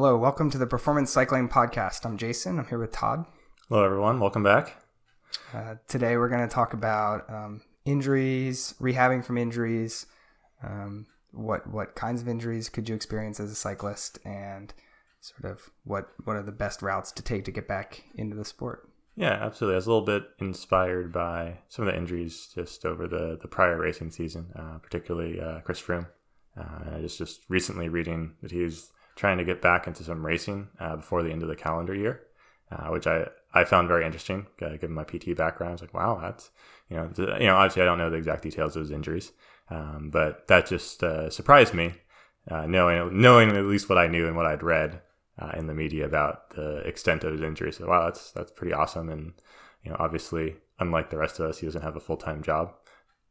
Hello, welcome to the Performance Cycling Podcast. I'm Jason. I'm here with Todd. Hello, everyone. Welcome back. Uh, today, we're going to talk about um, injuries, rehabbing from injuries, um, what what kinds of injuries could you experience as a cyclist, and sort of what what are the best routes to take to get back into the sport. Yeah, absolutely. I was a little bit inspired by some of the injuries just over the, the prior racing season, uh, particularly uh, Chris Froome. Uh, I just just recently reading that he's trying to get back into some racing uh, before the end of the calendar year, uh, which I, I found very interesting. Uh, given my PT background, I was like, wow, that's you know you know obviously I don't know the exact details of his injuries, um, but that just surprised me, knowing knowing at least what I knew and what I'd read uh, in the media about the extent of his injury. So wow, that's that's pretty awesome. And you know, obviously, unlike the rest of us, he doesn't have a full time job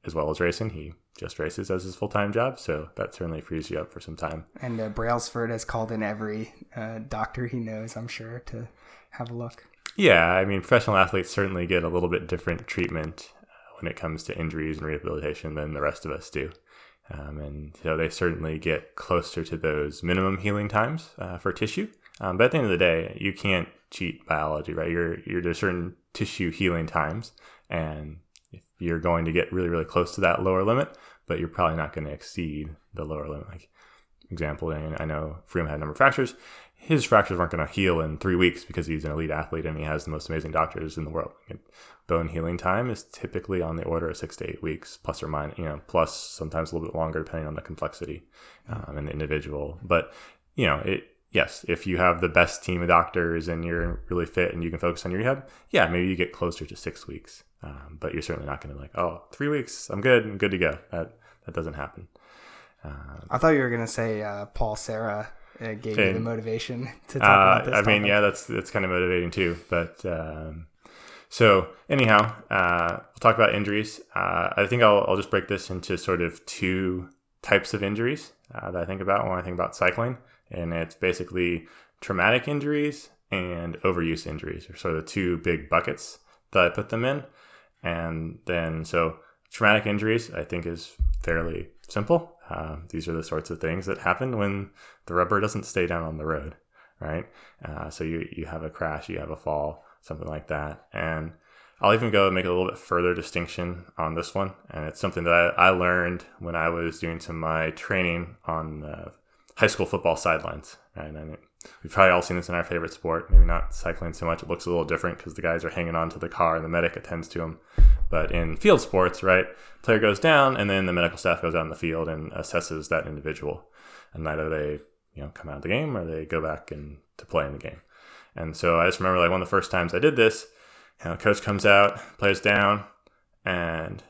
as well as racing. He just races as his full time job, so that certainly frees you up for some time. And uh, Brailsford has called in every uh, doctor he knows, I'm sure, to have a look. Yeah, I mean, professional athletes certainly get a little bit different treatment uh, when it comes to injuries and rehabilitation than the rest of us do. Um, and so they certainly get closer to those minimum healing times uh, for tissue. Um, but at the end of the day, you can't cheat biology, right? You're, you're there's certain tissue healing times, and if you're going to get really really close to that lower limit, but you're probably not going to exceed the lower limit. Like example, and I know Froome had a number of fractures. His fractures weren't going to heal in three weeks because he's an elite athlete and he has the most amazing doctors in the world bone healing time is typically on the order of six to eight weeks, plus or minus, you know, plus sometimes a little bit longer depending on the complexity um, and the individual. But you know, it yes, if you have the best team of doctors and you're really fit and you can focus on your rehab, yeah, maybe you get closer to six weeks. Um, but you're certainly not going to like, oh, three weeks, I'm good, I'm good to go. That that doesn't happen. Uh, I thought you were going to say uh, Paul Serra uh, gave and, you the motivation to talk about this. I mean, yeah, that's that's kind of motivating too. But um, so anyhow, uh, we'll talk about injuries. Uh, I think I'll, I'll just break this into sort of two types of injuries uh, that I think about when I think about cycling, and it's basically traumatic injuries and overuse injuries are sort of the two big buckets that I put them in. And then so traumatic injuries I think is fairly simple. Uh, these are the sorts of things that happen when the rubber doesn't stay down on the road, right? Uh, so you you have a crash, you have a fall something like that. And I'll even go and make a little bit further distinction on this one. And it's something that I, I learned when I was doing some my training on uh, high school football sidelines. And mean, we've probably all seen this in our favorite sport. Maybe not cycling so much. It looks a little different because the guys are hanging on to the car and the medic attends to them. But in field sports, right, player goes down and then the medical staff goes out in the field and assesses that individual. And either they, you know, come out of the game or they go back and to play in the game. And so I just remember like one of the first times I did this, you know, coach comes out, plays down, and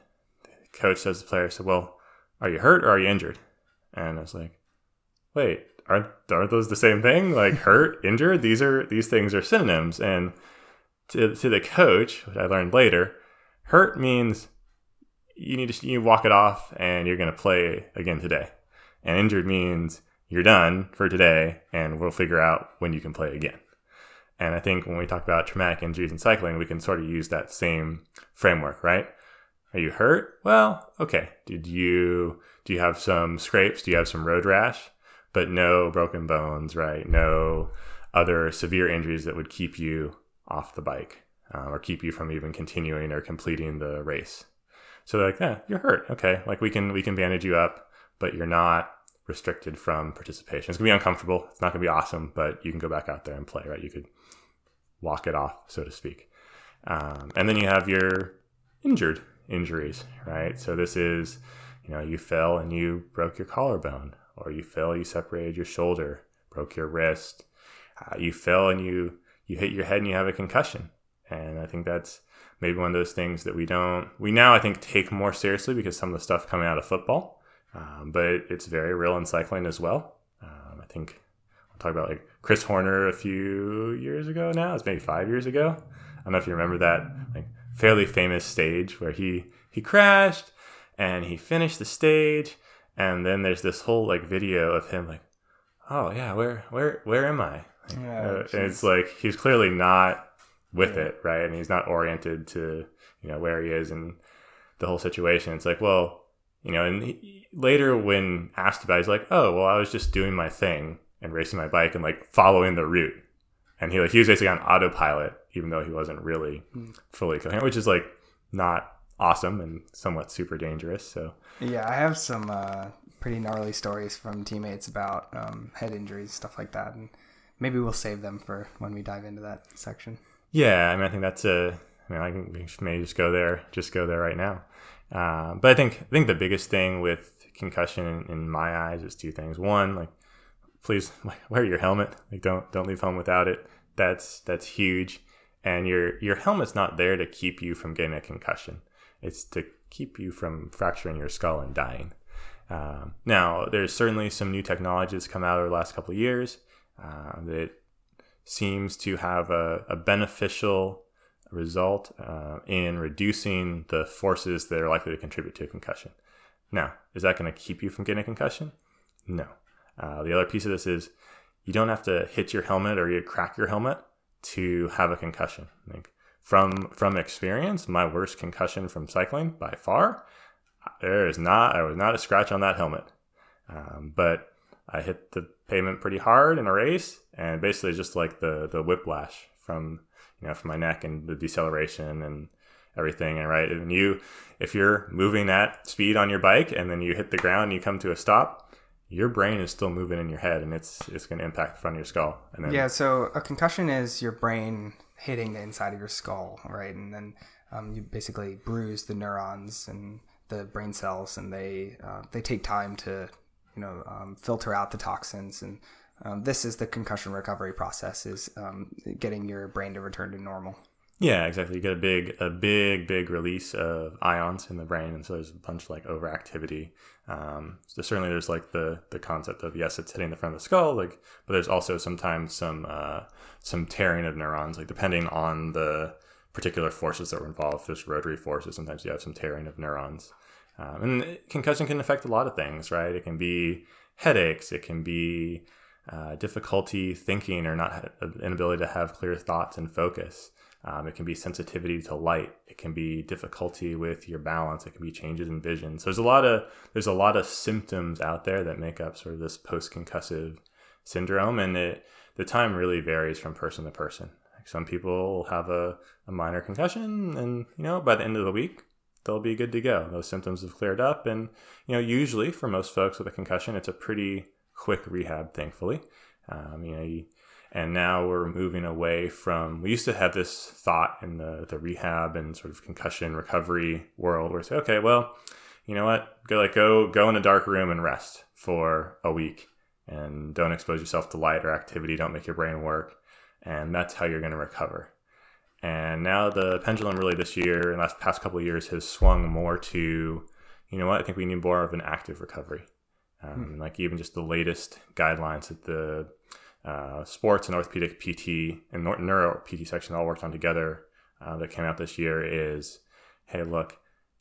coach says to the player, said, Well, are you hurt or are you injured? And I was like, Wait, aren't aren't those the same thing? Like hurt, injured? These are these things are synonyms. And to, to the coach, which I learned later, hurt means you need to you walk it off and you're gonna play again today. And injured means you're done for today and we'll figure out when you can play again. And I think when we talk about traumatic injuries in cycling, we can sort of use that same framework, right? Are you hurt? Well, okay. Did you do you have some scrapes? Do you have some road rash? But no broken bones, right? No other severe injuries that would keep you off the bike uh, or keep you from even continuing or completing the race. So like, yeah, you're hurt. Okay, like we can we can bandage you up, but you're not restricted from participation. It's gonna be uncomfortable. It's not gonna be awesome, but you can go back out there and play, right? You could walk it off, so to speak. Um, and then you have your injured injuries, right? So this is, you know, you fell and you broke your collarbone, or you fell, you separated your shoulder, broke your wrist. Uh, you fell and you you hit your head and you have a concussion. And I think that's maybe one of those things that we don't we now I think take more seriously because some of the stuff coming out of football um, but it's very real in cycling as well. Um, I think I'll talk about like Chris Horner a few years ago now. It's maybe five years ago. I don't know if you remember that like fairly famous stage where he he crashed and he finished the stage, and then there's this whole like video of him like, oh yeah, where where where am I? Like, uh, it's like he's clearly not with yeah. it, right? And he's not oriented to you know where he is and the whole situation. It's like, well, you know, and he, later when asked about, it, he's like, "Oh, well, I was just doing my thing, and racing my bike and like following the route. And he like he was basically on autopilot, even though he wasn't really fully coherent, which is like not awesome and somewhat super dangerous. So Yeah, I have some uh, pretty gnarly stories from teammates about um, head injuries, stuff like that, and maybe we'll save them for when we dive into that section. yeah, I mean I think that's a I mean I can we may just go there just go there right now. Uh, but I think I think the biggest thing with concussion in, in my eyes is two things. One, like please wear your helmet. Like don't don't leave home without it. That's that's huge. And your your helmet's not there to keep you from getting a concussion. It's to keep you from fracturing your skull and dying. Um, now, there's certainly some new technologies come out over the last couple of years uh, that seems to have a, a beneficial result uh, in reducing the forces that are likely to contribute to a concussion. Now, is that going to keep you from getting a concussion? No. Uh, the other piece of this is you don't have to hit your helmet or you crack your helmet to have a concussion. Like from from experience, my worst concussion from cycling by far, there is not I was not a scratch on that helmet, um, but I hit the pavement pretty hard in a race, and basically just like the the whiplash from you know from my neck and the deceleration and everything. And right, and you if you're moving at speed on your bike and then you hit the ground and you come to a stop, your brain is still moving in your head and it's it's going to impact the front of your skull. And then Yeah, so a concussion is your brain hitting the inside of your skull, right? And then um, you basically bruise the neurons and the brain cells, and they uh, they take time to you know um, filter out the toxins. And um, this is the concussion recovery process: is um, getting your brain to return to normal. Yeah, exactly. You get a big, a big, big release of ions in the brain, and so there's a bunch of like overactivity. Um, so certainly, there's like the the concept of yes, it's hitting the front of the skull, like, but there's also sometimes some uh, some tearing of neurons, like depending on the particular forces that were involved. There's rotary forces, sometimes you have some tearing of neurons, um, and concussion can affect a lot of things, right? It can be headaches, it can be uh, difficulty thinking or not inability to have clear thoughts and focus. Um, it can be sensitivity to light. It can be difficulty with your balance. It can be changes in vision. So there's a lot of there's a lot of symptoms out there that make up sort of this post concussive syndrome, and it the time really varies from person to person. Like some people have a, a minor concussion, and you know by the end of the week they'll be good to go. Those symptoms have cleared up, and you know usually for most folks with a concussion, it's a pretty quick rehab. Thankfully, um, you know you and now we're moving away from we used to have this thought in the, the rehab and sort of concussion recovery world where we say okay well you know what go like go go in a dark room and rest for a week and don't expose yourself to light or activity don't make your brain work and that's how you're going to recover and now the pendulum really this year and last past couple of years has swung more to you know what i think we need more of an active recovery um, hmm. like even just the latest guidelines that the uh, sports and orthopedic PT and neuro PT section all worked on together uh, that came out this year is, hey, look,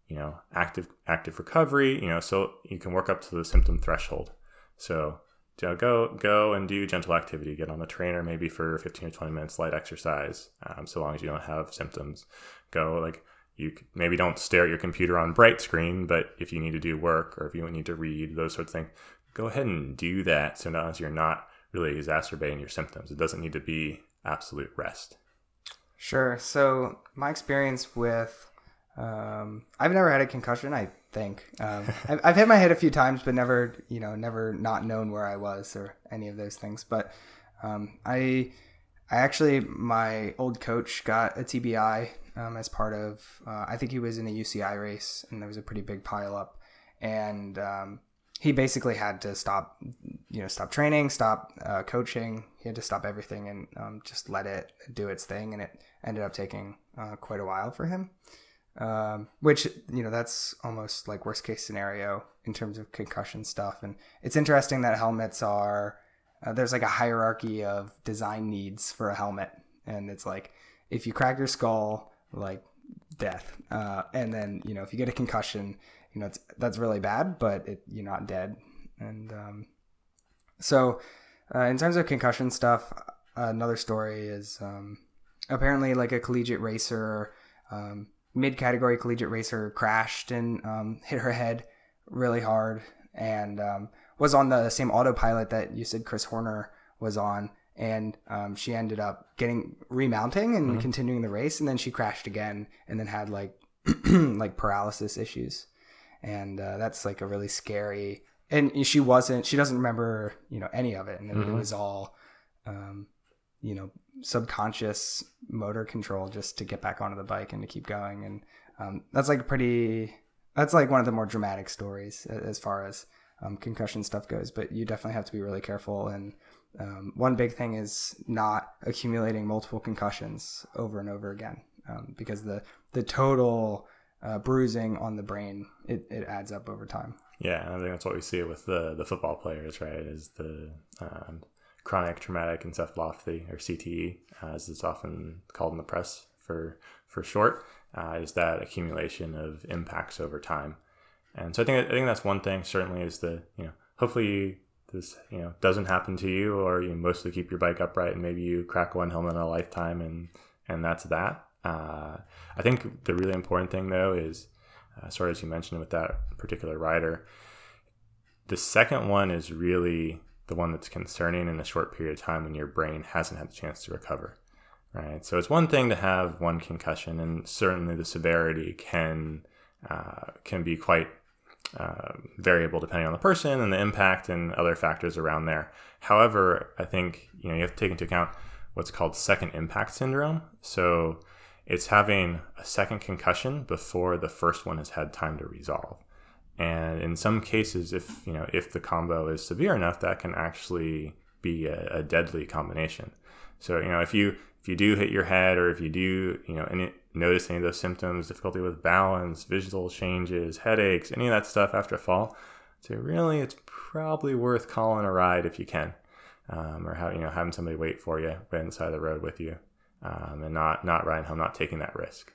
you know, active active recovery, you know, so you can work up to the symptom threshold. So you know, go go and do gentle activity. Get on the trainer maybe for 15 or 20 minutes, light exercise, um, so long as you don't have symptoms. Go like you maybe don't stare at your computer on bright screen, but if you need to do work or if you need to read those sorts of things, go ahead and do that. So long as you're not really exacerbating your symptoms. It doesn't need to be absolute rest. Sure. So my experience with, um, I've never had a concussion. I think um, I've, I've, hit my head a few times, but never, you know, never not known where I was or any of those things. But um, I, I actually, my old coach got a TBI um, as part of. Uh, I think he was in a UCI race, and there was a pretty big pileup, and um, he basically had to stop, you know, stop training, stop uh, coaching. He had to stop everything and um, just let it do its thing. And it ended up taking uh, quite a while for him. Um, which you know that's almost like worst case scenario in terms of concussion stuff. And it's interesting that helmets are uh, there's like a hierarchy of design needs for a helmet, and it's like if you crack your skull, like death, uh, and then you know if you get a concussion you know, that's really bad, but it, you're not dead. And um, so, uh, in terms of concussion stuff, another story is um, apparently like a collegiate racer, um, mid category collegiate racer crashed and um, hit her head really hard. And um, was on the same autopilot that you said Chris Horner was on, and um, she ended up getting remounting and mm-hmm. continuing the race, and then she crashed again, and then had like like paralysis issues, and uh, that's like a really scary. And she wasn't. She doesn't remember, you know, any of it, and mm-hmm. it was all, um, you know, subconscious motor control just to get back onto the bike and to keep going. And um, that's like pretty. That's like one of the more dramatic stories as far as um, concussion stuff goes. But you definitely have to be really careful. And um, one big thing is not accumulating multiple concussions over and over again, um, because the the total uh, bruising on the brain it, it adds up over time. Yeah, I think that's what we see with the the football players, right? Is the um, chronic traumatic encephalopathy or CTE, as it's often called in the press for for short, uh, is that accumulation of impacts over time. And so I think I think that's one thing. Certainly, is the you know hopefully this you know doesn't happen to you, or you mostly keep your bike upright, and maybe you crack one helmet in a lifetime, and and that's that. Uh, I think the really important thing though is, uh, sort of as you mentioned with that particular rider, the second one is really the one that's concerning in a short period of time when your brain hasn't had the chance to recover. Right. So it's one thing to have one concussion, and certainly the severity can uh, can be quite uh, variable depending on the person and the impact and other factors around there. However, I think you know you have to take into account what's called second impact syndrome. So it's having a second concussion before the first one has had time to resolve. And in some cases, if you know if the combo is severe enough, that can actually be a, a deadly combination. So you know if you if you do hit your head or if you do you know any notice any of those symptoms, difficulty with balance, visual changes, headaches, any of that stuff after a fall, so really it's probably worth calling a ride if you can, um, or how, you know having somebody wait for you right inside the road with you, um, and not not riding home, not taking that risk.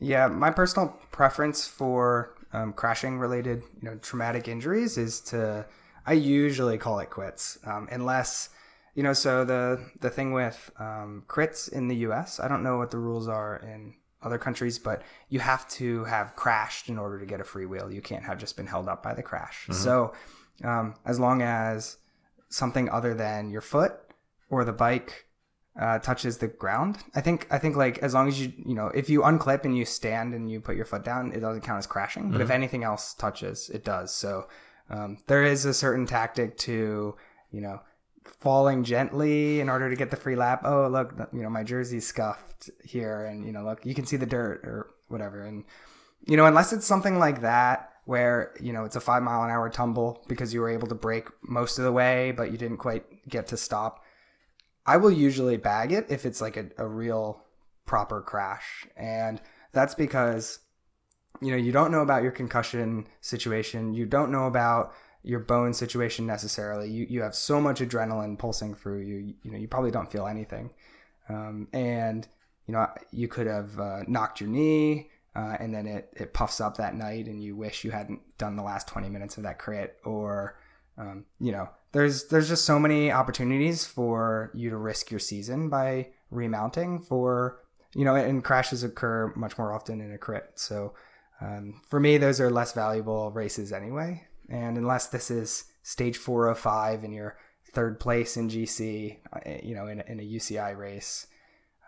Yeah, my personal preference for um, crashing related you know traumatic injuries is to I usually call it quits um, unless you know so the the thing with um, crits in the U.S. I don't know what the rules are in other countries, but you have to have crashed in order to get a free wheel. You can't have just been held up by the crash. Mm-hmm. So, um, as long as something other than your foot or the bike uh, touches the ground, I think I think like as long as you you know if you unclip and you stand and you put your foot down, it doesn't count as crashing. Mm-hmm. But if mm-hmm. anything else touches, it does. So um, there is a certain tactic to you know falling gently in order to get the free lap. Oh, look, you know, my jersey's scuffed here, and you know, look, you can see the dirt or whatever. And you know, unless it's something like that where you know it's a five mile an hour tumble because you were able to brake most of the way, but you didn't quite get to stop. I will usually bag it if it's like a, a real proper crash, and that's because you know you don't know about your concussion situation, you don't know about your bone situation necessarily. You you have so much adrenaline pulsing through you. You know you probably don't feel anything, um, and you know you could have uh, knocked your knee, uh, and then it it puffs up that night, and you wish you hadn't done the last twenty minutes of that crit, or um, you know there's there's just so many opportunities for you to risk your season by remounting for you know and crashes occur much more often in a crit so um, for me those are less valuable races anyway and unless this is stage four of five and you're third place in GC, uh, you know, in, in a UCI race,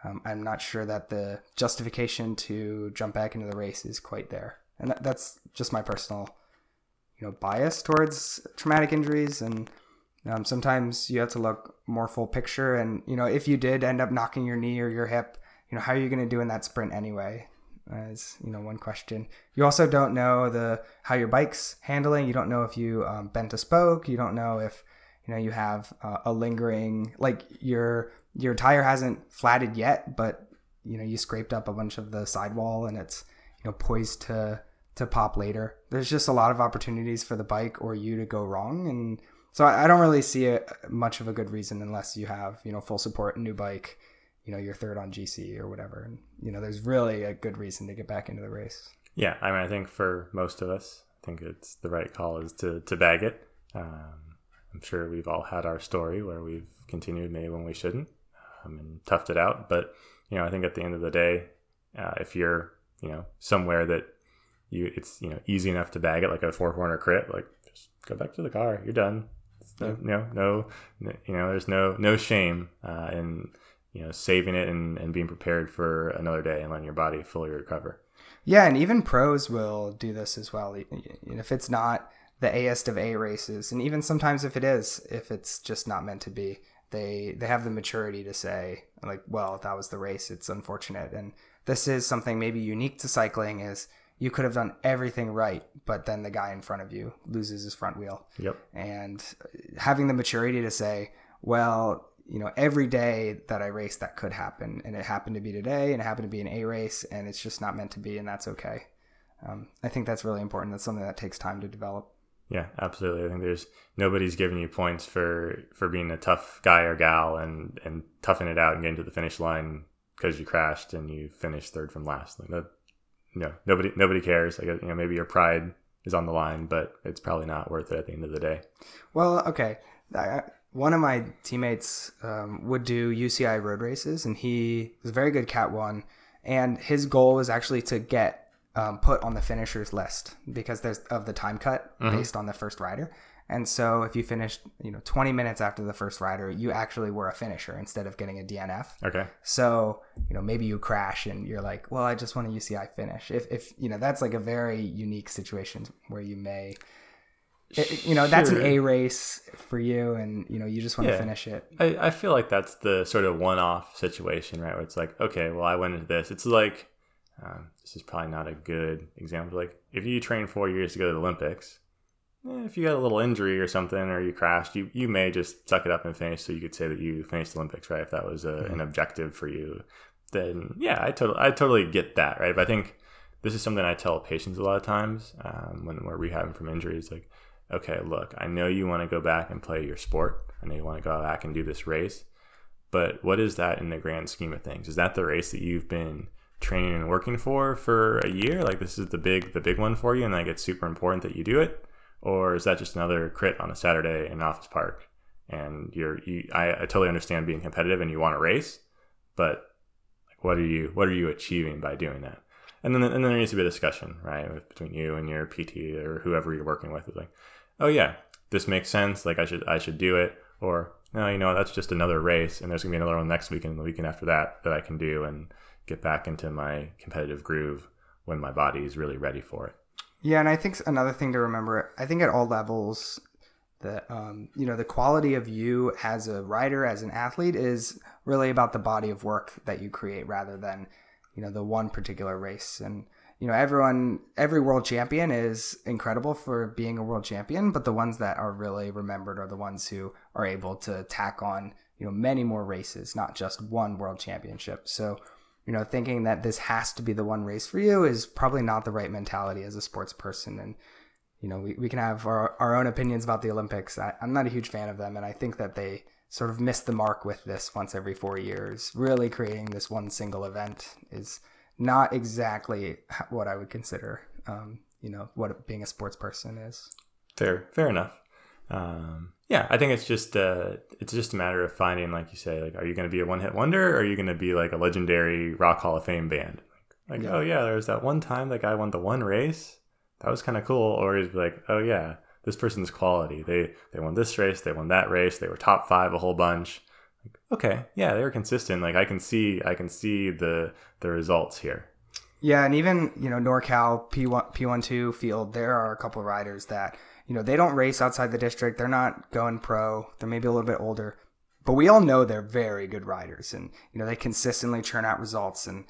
um, I'm not sure that the justification to jump back into the race is quite there. And that, that's just my personal, you know, bias towards traumatic injuries. And um, sometimes you have to look more full picture. And, you know, if you did end up knocking your knee or your hip, you know, how are you going to do in that sprint anyway? as you know one question you also don't know the how your bike's handling you don't know if you um, bent a spoke you don't know if you know you have uh, a lingering like your your tire hasn't flatted yet but you know you scraped up a bunch of the sidewall and it's you know poised to to pop later there's just a lot of opportunities for the bike or you to go wrong and so i, I don't really see it much of a good reason unless you have you know full support and new bike you know you're third on GC or whatever, and you know there's really a good reason to get back into the race. Yeah, I mean, I think for most of us, I think it's the right call is to to bag it. Um, I'm sure we've all had our story where we've continued maybe when we shouldn't um, and toughed it out. But you know, I think at the end of the day, uh, if you're you know somewhere that you it's you know easy enough to bag it like a four corner crit, like just go back to the car. You're done. No, no, no, you know, there's no no shame uh, in you know saving it and, and being prepared for another day and letting your body fully recover. Yeah, and even pros will do this as well. If it's not the Aest of A races, and even sometimes if it is, if it's just not meant to be, they they have the maturity to say like, well, that was the race. It's unfortunate, and this is something maybe unique to cycling is you could have done everything right, but then the guy in front of you loses his front wheel. Yep. And having the maturity to say, well, you know, every day that I race, that could happen, and it happened to be today, and it happened to be an A race, and it's just not meant to be, and that's okay. Um, I think that's really important. That's something that takes time to develop. Yeah, absolutely. I think there's nobody's giving you points for for being a tough guy or gal and and toughing it out and getting to the finish line because you crashed and you finished third from last. Like that, no, nobody nobody cares. I guess you know maybe your pride is on the line, but it's probably not worth it at the end of the day. Well, okay. I, one of my teammates um, would do UCI road races, and he was a very good Cat One, and his goal was actually to get um, put on the finishers list because there's of the time cut mm-hmm. based on the first rider. And so if you finished, you know, 20 minutes after the first rider, you actually were a finisher instead of getting a DNF. Okay. So, you know, maybe you crash and you're like, well, I just want a UCI finish. If, if you know, that's like a very unique situation where you may, it, you know, that's an A race for you and, you know, you just want yeah. to finish it. I, I feel like that's the sort of one off situation, right? Where it's like, okay, well, I went into this. It's like, um, this is probably not a good example. Like, if you train four years to go to the Olympics, if you got a little injury or something, or you crashed, you, you may just suck it up and finish. So you could say that you finished the Olympics, right? If that was a, mm-hmm. an objective for you, then yeah, I totally, I totally get that, right? But I think this is something I tell patients a lot of times um, when we're rehabbing from injuries. Like, okay, look, I know you want to go back and play your sport. I know you want to go back and do this race, but what is that in the grand scheme of things? Is that the race that you've been training and working for for a year? Like this is the big the big one for you, and like it's super important that you do it, or is that just another crit on a Saturday in an office park? And you're you, I, I totally understand being competitive and you want to race, but like what are you what are you achieving by doing that? And then and then there needs to be a discussion, right, between you and your PT or whoever you're working with. Is Like, oh yeah, this makes sense. Like I should I should do it, or no, you know that's just another race, and there's gonna be another one next week and the weekend after that that I can do, and get back into my competitive groove when my body is really ready for it. Yeah, and I think another thing to remember, I think at all levels, that um, you know the quality of you as a writer, as an athlete, is really about the body of work that you create rather than you know the one particular race. And you know everyone, every world champion is incredible for being a world champion, but the ones that are really remembered are the ones who are able to tack on you know many more races, not just one world championship. So you know, thinking that this has to be the one race for you is probably not the right mentality as a sports person. And, you know, we, we can have our, our own opinions about the Olympics. I, I'm not a huge fan of them. And I think that they sort of miss the mark with this once every four years. Really creating this one single event is not exactly what I would consider, um, you know, what being a sports person is. Fair, fair enough. Um, yeah, I think it's just uh, it's just a matter of finding, like you say, like, are you going to be a one hit wonder, or are you going to be like a legendary Rock Hall of Fame band? Like, yeah. oh yeah, there was that one time that guy won the one race, that was kind of cool. Or he's like, oh yeah, this person's quality. They they won this race, they won that race, they were top five a whole bunch. Like, okay, yeah, they were consistent. Like I can see, I can see the the results here. Yeah, and even you know NorCal P one P one two field, there are a couple riders that you know, they don't race outside the district. They're not going pro. They're maybe a little bit older, but we all know they're very good riders, and you know they consistently churn out results. And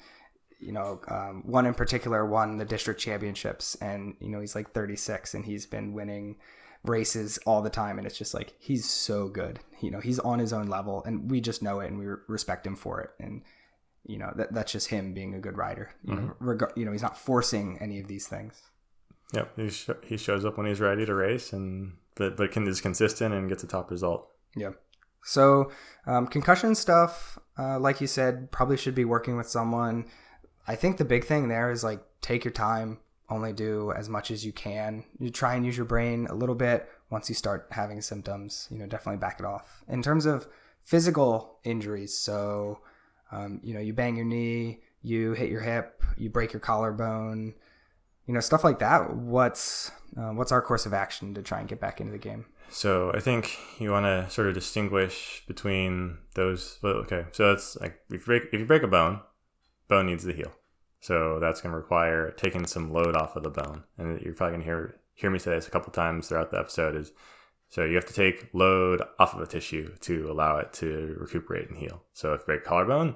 you know, um, one in particular won the district championships, and you know he's like 36, and he's been winning races all the time, and it's just like he's so good. You know, he's on his own level, and we just know it, and we respect him for it, and you know that that's just him being a good rider. You mm-hmm. know, reg- you know, he's not forcing any of these things. Yep, he, sh- he shows up when he's ready to race, and but but can is consistent and gets a top result. Yeah. So um, concussion stuff, uh, like you said, probably should be working with someone. I think the big thing there is like take your time, only do as much as you can. You try and use your brain a little bit. Once you start having symptoms, you know, definitely back it off. In terms of physical injuries, so um, you know, you bang your knee, you hit your hip, you break your collarbone you know, stuff like that. What's uh, what's our course of action to try and get back into the game? So I think you want to sort of distinguish between those. Okay, so it's like if you break if you break a bone, bone needs to heal. So that's going to require taking some load off of the bone, and you're probably going to hear hear me say this a couple times throughout the episode. Is so you have to take load off of a tissue to allow it to recuperate and heal. So if you break collarbone,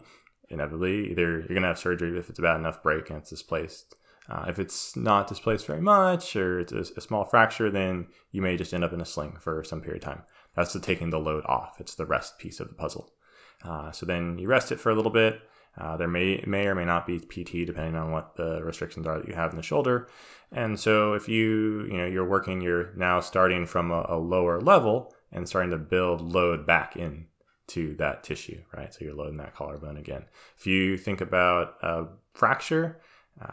inevitably either you're going to have surgery if it's a bad enough break and it's displaced uh, if it's not displaced very much or it's a, a, small fracture, then you may just end up in a sling for some period of time. That's the taking the load off. It's the rest piece of the puzzle. Uh, so then you rest it for a little bit. Uh, there may may or may not be PT depending on what the restrictions are that you have in the shoulder. And so if you you know you're working, you're now starting from a, a lower level and starting to build load back in to that tissue, right? So you're loading that collarbone again. If you think about a fracture, uh,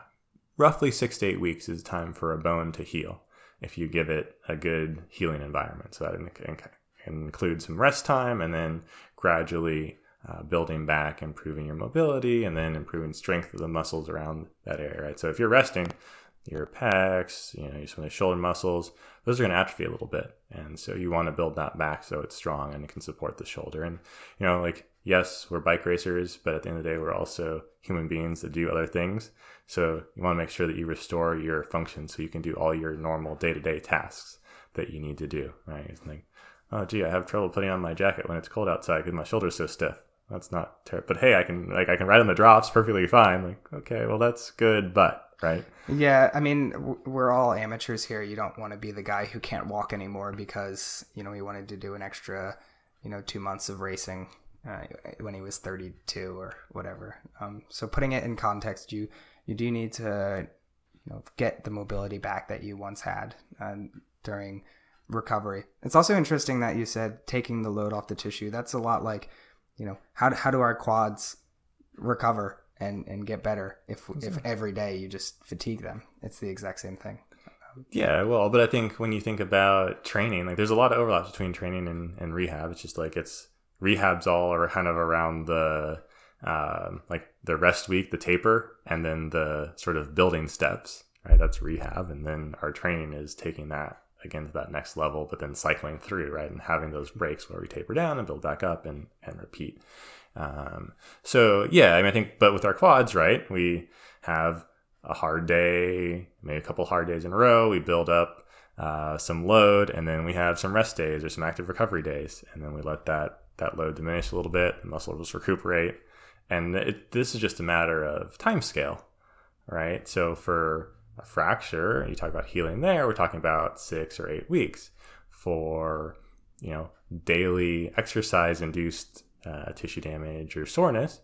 roughly six to eight weeks is time for a bone to heal if you give it a good healing environment. So that can include some rest time and then gradually uh, building back, improving your mobility, and then improving strength of the muscles around that area. Right. So if you're resting, your pecs, you know, some of the shoulder muscles, those are going to atrophy a little bit, and so you want to build that back so it's strong and it can support the shoulder. And you know, like yes, we're bike racers, but at the end of the day, we're also human beings that do other things. So you want to make sure that you restore your function so you can do all your normal day to day tasks that you need to do. Right? It's like, oh, gee, I have trouble putting on my jacket when it's cold outside because my shoulder's so stiff. That's not terrible. But hey, I can like I can ride on the drops perfectly fine. Like, okay, well that's good, but right? Yeah, I mean, we're all amateurs here. You don't want to be the guy who can't walk anymore because you know he wanted to do an extra, you know, two months of racing uh, when he was 32 or whatever. Um, so putting it in context, you you do need to you know get the mobility back that you once had um, during recovery. It's also interesting that you said taking the load off the tissue. That's a lot like you know how do, how do our quads recover and and get better if if every day you just fatigue them? It's the exact same thing. Yeah, well, but I think when you think about training, like there's a lot of overlaps between training and, and rehab. It's just like it's rehab's all are kind of around the um, like the rest week, the taper, and then the sort of building steps. Right, that's rehab, and then our training is taking that again to that next level, but then cycling through right and having those breaks where we taper down and build back up and and repeat. Um, so yeah, I mean, I think, but with our quads, right, we have a hard day, maybe a couple hard days in a row. We build up uh, some load, and then we have some rest days or some active recovery days, and then we let that that load diminish a little bit, the muscle will just recuperate. And it, this is just a matter of time scale, right? So for a fracture, you talk about healing there, we're talking about six or eight weeks. For, you know, daily exercise induced uh, tissue damage or soreness,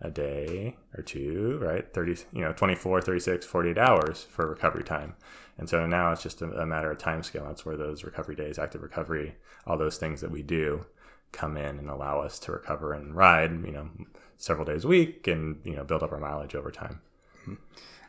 a day or two, right? 30, you know, 24, 36, 48 hours for recovery time. And so now it's just a, a matter of time scale. That's where those recovery days, active recovery, all those things that we do come in and allow us to recover and ride, you know, several days a week and, you know, build up our mileage over time. Mm-hmm.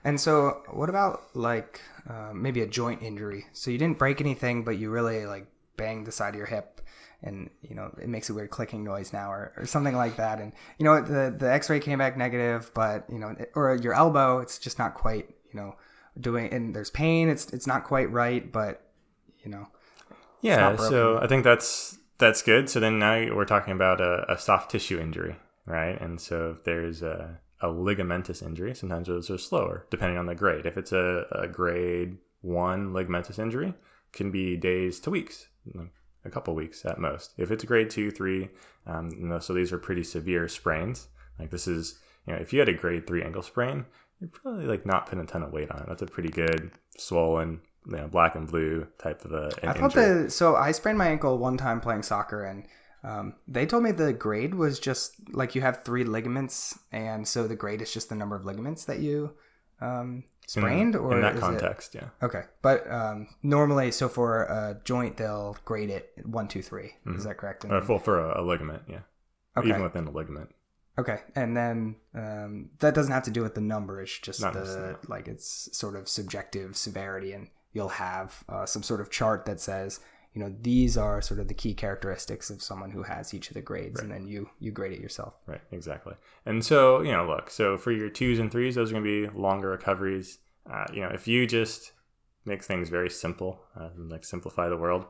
And so, what about like uh, maybe a joint injury? So you didn't break anything, but you really like banged the side of your hip, and you know it makes a weird clicking noise now, or, or something like that. And you know the the X-ray came back negative, but you know, or your elbow, it's just not quite, you know, doing. And there's pain. It's it's not quite right, but you know. Yeah. So I think that's that's good. So then now we're talking about a, a soft tissue injury, right? And so if there's a, a, ligamentous injury, sometimes those are slower depending on the grade. If it's a, a grade one ligamentous injury, can be days to weeks, a couple weeks at most. If it's a grade two, three, um, so these are pretty severe sprains. Like this is, you know, if you had a grade three ankle sprain, you're probably like not putting a ton of weight on it. That's a pretty good swollen you know, black and blue type of a. I thought injury. the so I sprained my ankle one time playing soccer, and um, they told me the grade was just like you have three ligaments, and so the grade is just the number of ligaments that you um, sprained. In, or in that context, it... yeah. Okay, but um, normally, so for a joint, they'll grade it one, two, three. Mm-hmm. Is that correct? And uh, full for a, a, ligament, yeah. Okay. Even within a ligament. Okay, and then um, that doesn't have to do with the number. It's just Not the like it's sort of subjective severity, and you'll have uh, some sort of chart that says you know these are sort of the key characteristics of someone who has each of the grades right. and then you you grade it yourself right exactly and so you know look so for your twos and threes those are going to be longer recoveries Uh, you know, if you just make things very simple, uh, and like simplify the world,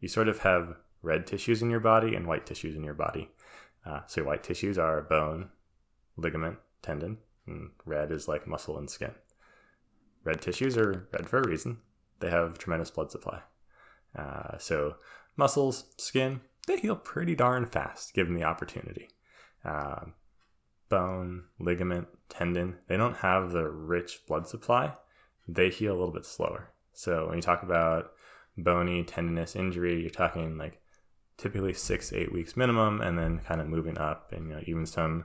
you sort of have red tissues in your body and white tissues in your body. Uh, so white tissues are bone, ligament, tendon, and red is like muscle and skin. Red tissues are red for a reason. They have tremendous blood supply. Uh, so muscles, skin, they heal pretty darn fast given the opportunity. Um, bone, ligament, tendon, they don't have the rich blood supply. They heal a little bit slower. So when you talk about bony tendinous injury, you're talking like typically six, eight weeks minimum, and then kind of moving up, and you know, even some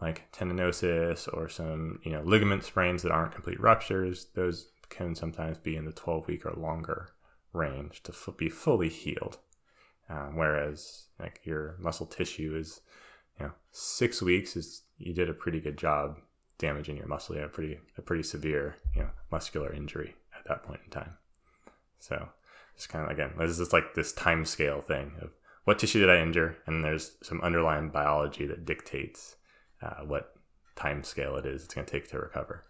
like tendinosis or some you know ligament sprains that aren't complete ruptures. Those can sometimes be in the 12 week or longer range to be fully healed. Um, whereas like your muscle tissue is, you know, six weeks is you did a pretty good job damaging your muscle. You had a pretty a pretty severe you know muscular injury at that point in time. So just kind of again, this is like this time scale thing of what tissue did I injure, and there's some underlying biology that dictates uh, what time scale it is it's going to take to recover.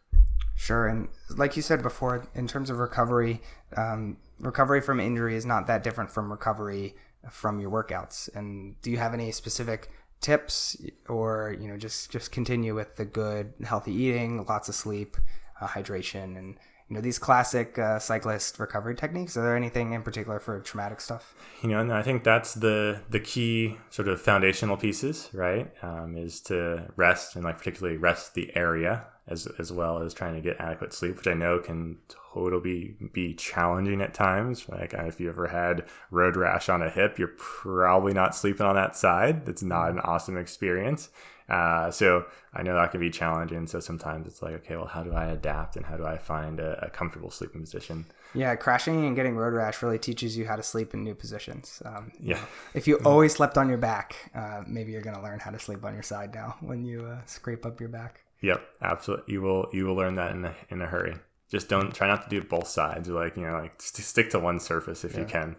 Sure, and like you said before, in terms of recovery, um, recovery from injury is not that different from recovery from your workouts. And do you have any specific tips, or you know, just just continue with the good, healthy eating, lots of sleep, uh, hydration, and you know these classic uh, cyclist recovery techniques? Are there anything in particular for traumatic stuff? You know and i think that's the the key sort of foundational pieces right? Um, is to rest and like particularly rest the area as as well as trying to get adequate sleep which i know can totally be challenging at times like if you ever had road rash on a hip you're probably not sleeping on that side that's not an awesome experience uh, so I know that can be challenging. So sometimes it's like, okay, well, how do I adapt and how do I find a, a comfortable sleeping position? Yeah, crashing and getting road rash really teaches you how to sleep in new positions. Um, yeah. if you always slept on your back, uh, maybe you're going to learn how to sleep on your side now when you uh, scrape up your back. Yep, absolutely. You will you will learn that in a, in a hurry. Just don't try not to do both sides. Like you know, like stick to one surface if yeah. you can.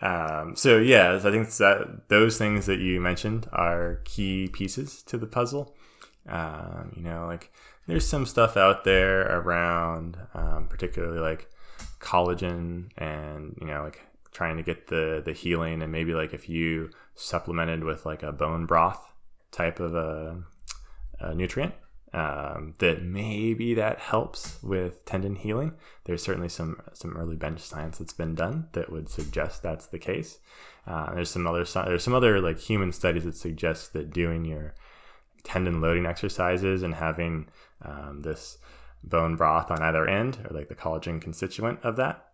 Um, so yeah, I think that those things that you mentioned are key pieces to the puzzle. Um, you know, like there's some stuff out there around, um, particularly like collagen and you know, like trying to get the the healing, and maybe like if you supplemented with like a bone broth type of a, a nutrient, um, that maybe that helps with tendon healing. There's certainly some some early bench science that's been done that would suggest that's the case. Uh, there's some other there's some other like human studies that suggest that doing your tendon loading exercises and having um, this bone broth on either end or like the collagen constituent of that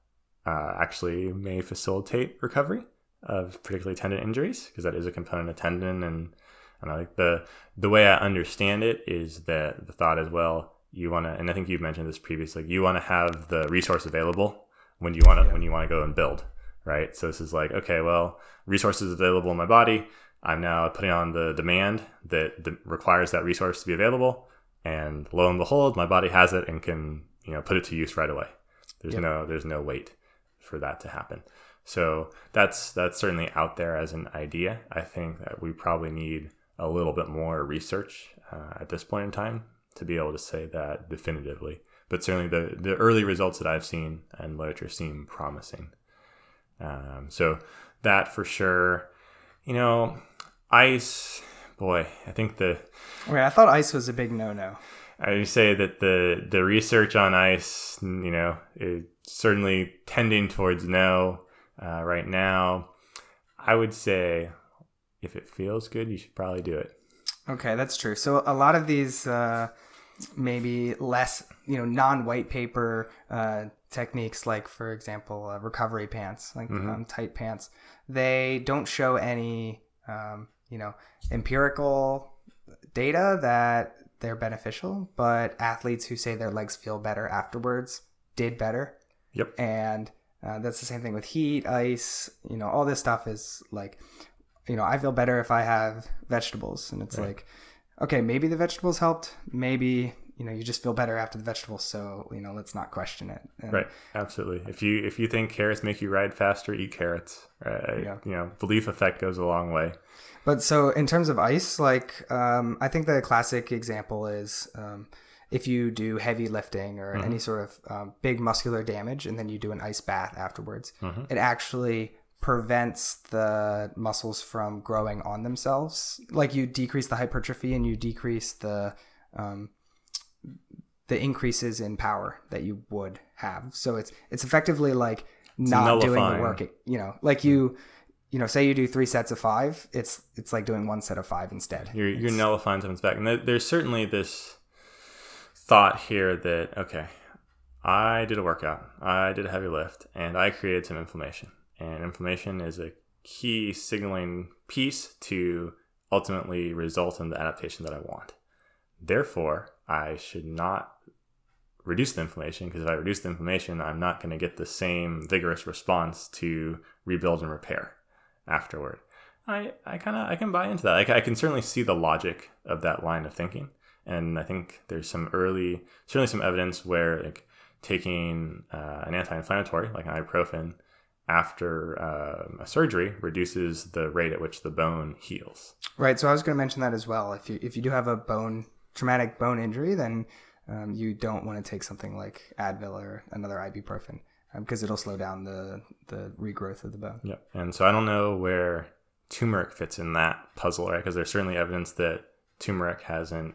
uh, actually may facilitate recovery of particularly tendon injuries because that is a component of tendon and and I like the the way I understand it is that the thought as well you want to and I think you've mentioned this previously you want to have the resource available when you want to yeah. when you want to go and build right? So this is like okay well resources available in my body. I'm now putting on the demand that, requires that resource to be available. And lo and behold my body has it and can you know put it to use right away. There's yeah. no there's no wait for that to happen. So that's that's certainly out there as an idea. I think that we probably need a little bit more research uh, at this point in time to be able to say that definitively. But certainly the, the early results that I've seen and literature seem promising. Um, so that for sure, you know, ice, boy, I think the. Wait, I thought ice was a big no no. I say that the the research on ice, you know, is certainly tending towards no uh, right now. I would say if it feels good, you should probably do it. Okay, that's true. So a lot of these uh, maybe less, you know, non-white paper uh, techniques, like for example, uh, recovery pants, like mm-hmm. um, tight pants, they don't show any, um, you know, empirical data that they're beneficial. But athletes who say their legs feel better afterwards did better. Yep. And uh, that's the same thing with heat, ice. You know, all this stuff is like you know, I feel better if I have vegetables. And it's right. like, okay, maybe the vegetables helped. Maybe, you know, you just feel better after the vegetables. So, you know, let's not question it. And, right. Absolutely. If you, if you think carrots make you ride faster, eat carrots. Right. Yeah. You know, belief effect goes a long way. But so in terms of ice, like, um, I think the classic example is, um, if you do heavy lifting or any sort of um, big muscular damage and then you do an ice bath afterwards, it actually prevents the muscles from growing on themselves. Like you decrease the hypertrophy and you decrease the um, the increases in power that you would have. So it's it's effectively like not doing the work. You know, like you you know, say you do three sets of five, it's it's like doing one set of five instead. You're you're nullifying something's back, and there- there's certainly this thought here that okay, I did a workout, I did a heavy lift, and I created some inflammation, and inflammation is a key signaling piece to ultimately result in the adaptation that I want. Therefore, I should not reduce the inflammation because if I reduce the inflammation, I'm not going to get the same vigorous response to rebuild and repair afterward. I, I kind of I can buy into that. Like I can certainly see the logic of that line of thinking, and I think there's some early, certainly some evidence where like taking uh, an anti-inflammatory like an ibuprofen after um a surgery reduces the rate at which the bone heals. Right. So I was going to mention that as well. If you if you do have a bone traumatic bone injury, then um, you don't want to take something like Advil or another ibuprofen because it'll slow down the the regrowth of the bone. Yep. And so I don't know where turmeric fits in that puzzle, right? Because there's certainly evidence that turmeric has an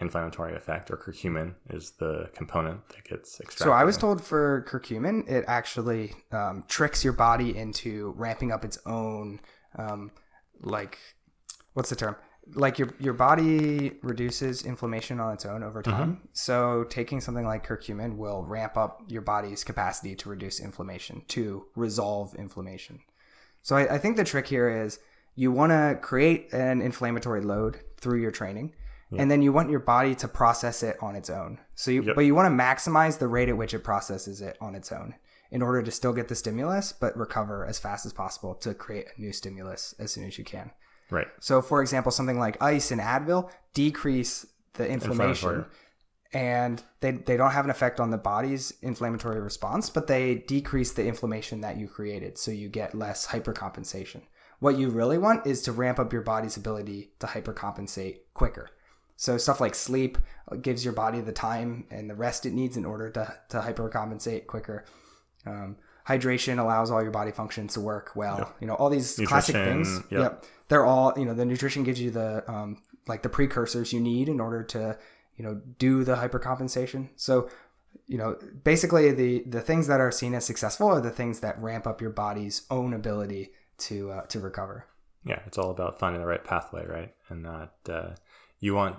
anti-inflammatory effect, or curcumin is the component that gets extracted. So I was told for curcumin, it actually um, tricks your body into ramping up its own, um, like, what's the term? Like your your body reduces inflammation on its own over time. So taking something like curcumin will ramp up your body's capacity to reduce inflammation, to resolve inflammation. So I, I think the trick here is you want to create an inflammatory load through your training, and then you want your body to process it on its own. So you, Yep. but you want to maximize the rate at which it processes it on its own in order to still get the stimulus, but recover as fast as possible to create a new stimulus as soon as you can. right. So, for example, something like ice and Advil decrease the inflammation, and they, they don't have an effect on the body's inflammatory response, but they decrease the inflammation that you created, so you get less hypercompensation. What you really want is to ramp up your body's ability to hypercompensate quicker. So stuff like sleep gives your body the time and the rest it needs in order to, to hypercompensate quicker. Um, hydration allows all your body functions to work well. You know, all these classic things. yep. Yep. They're all, you know, the nutrition gives you the, um, like the precursors you need in order to, you know, do the hypercompensation. So, you know, basically the, the things that are seen as successful are the things that ramp up your body's own ability to, uh, to recover. Yeah, it's all about finding the right pathway, right? And not uh, you want,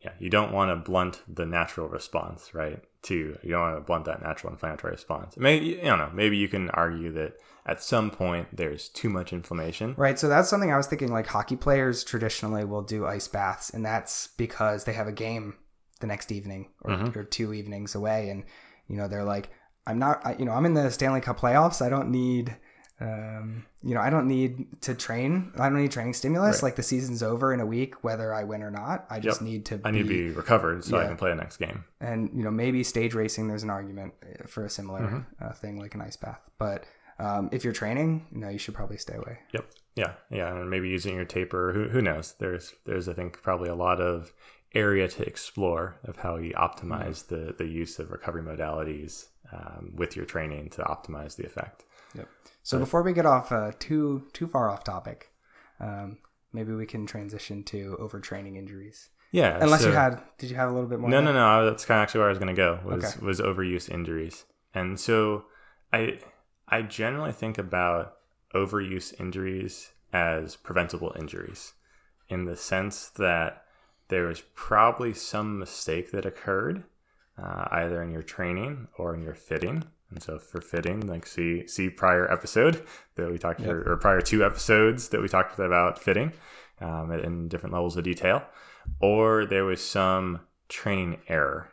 yeah, you don't want to blunt the natural response, right? To you don't want to blunt that natural inflammatory response. Maybe you don't know. Maybe you can argue that at some point there's too much inflammation. Right. So that's something I was thinking like hockey players traditionally will do ice baths, and that's because they have a game the next evening or, mm-hmm. or two evenings away. And, you know, they're like, I'm not, I, you know, I'm in the Stanley Cup playoffs. I don't need, um, you know, I don't need to train. I don't need training stimulus. Right. Like the season's over in a week, whether I win or not. I just Yep. need to. I need to be recovered so I can play the next game. and you know maybe stage racing there's an argument uh, for a similar Mm-hmm. uh, thing like an ice bath but um, if you're training you know you should probably stay away Yep. Yeah. Yeah. And maybe using your taper. Who, who knows? There's there's I think probably a lot of area to explore of how you optimize the the use of recovery modalities um, with your training to optimize the effect. Yep so before we get off uh, too too far off topic um, maybe we can transition to overtraining injuries Yeah. unless you had did you have a little bit more No, no, no. That's kind of actually where I was going to go. Was Okay. was overuse injuries, and so I I generally think about overuse injuries as preventable injuries, in the sense that there was probably some mistake that occurred, uh, either in your training or in your fitting. And so for fitting, like see see prior episode that we talked or, or prior two episodes that we talked about fitting um, in different levels of detail, or there was some training error.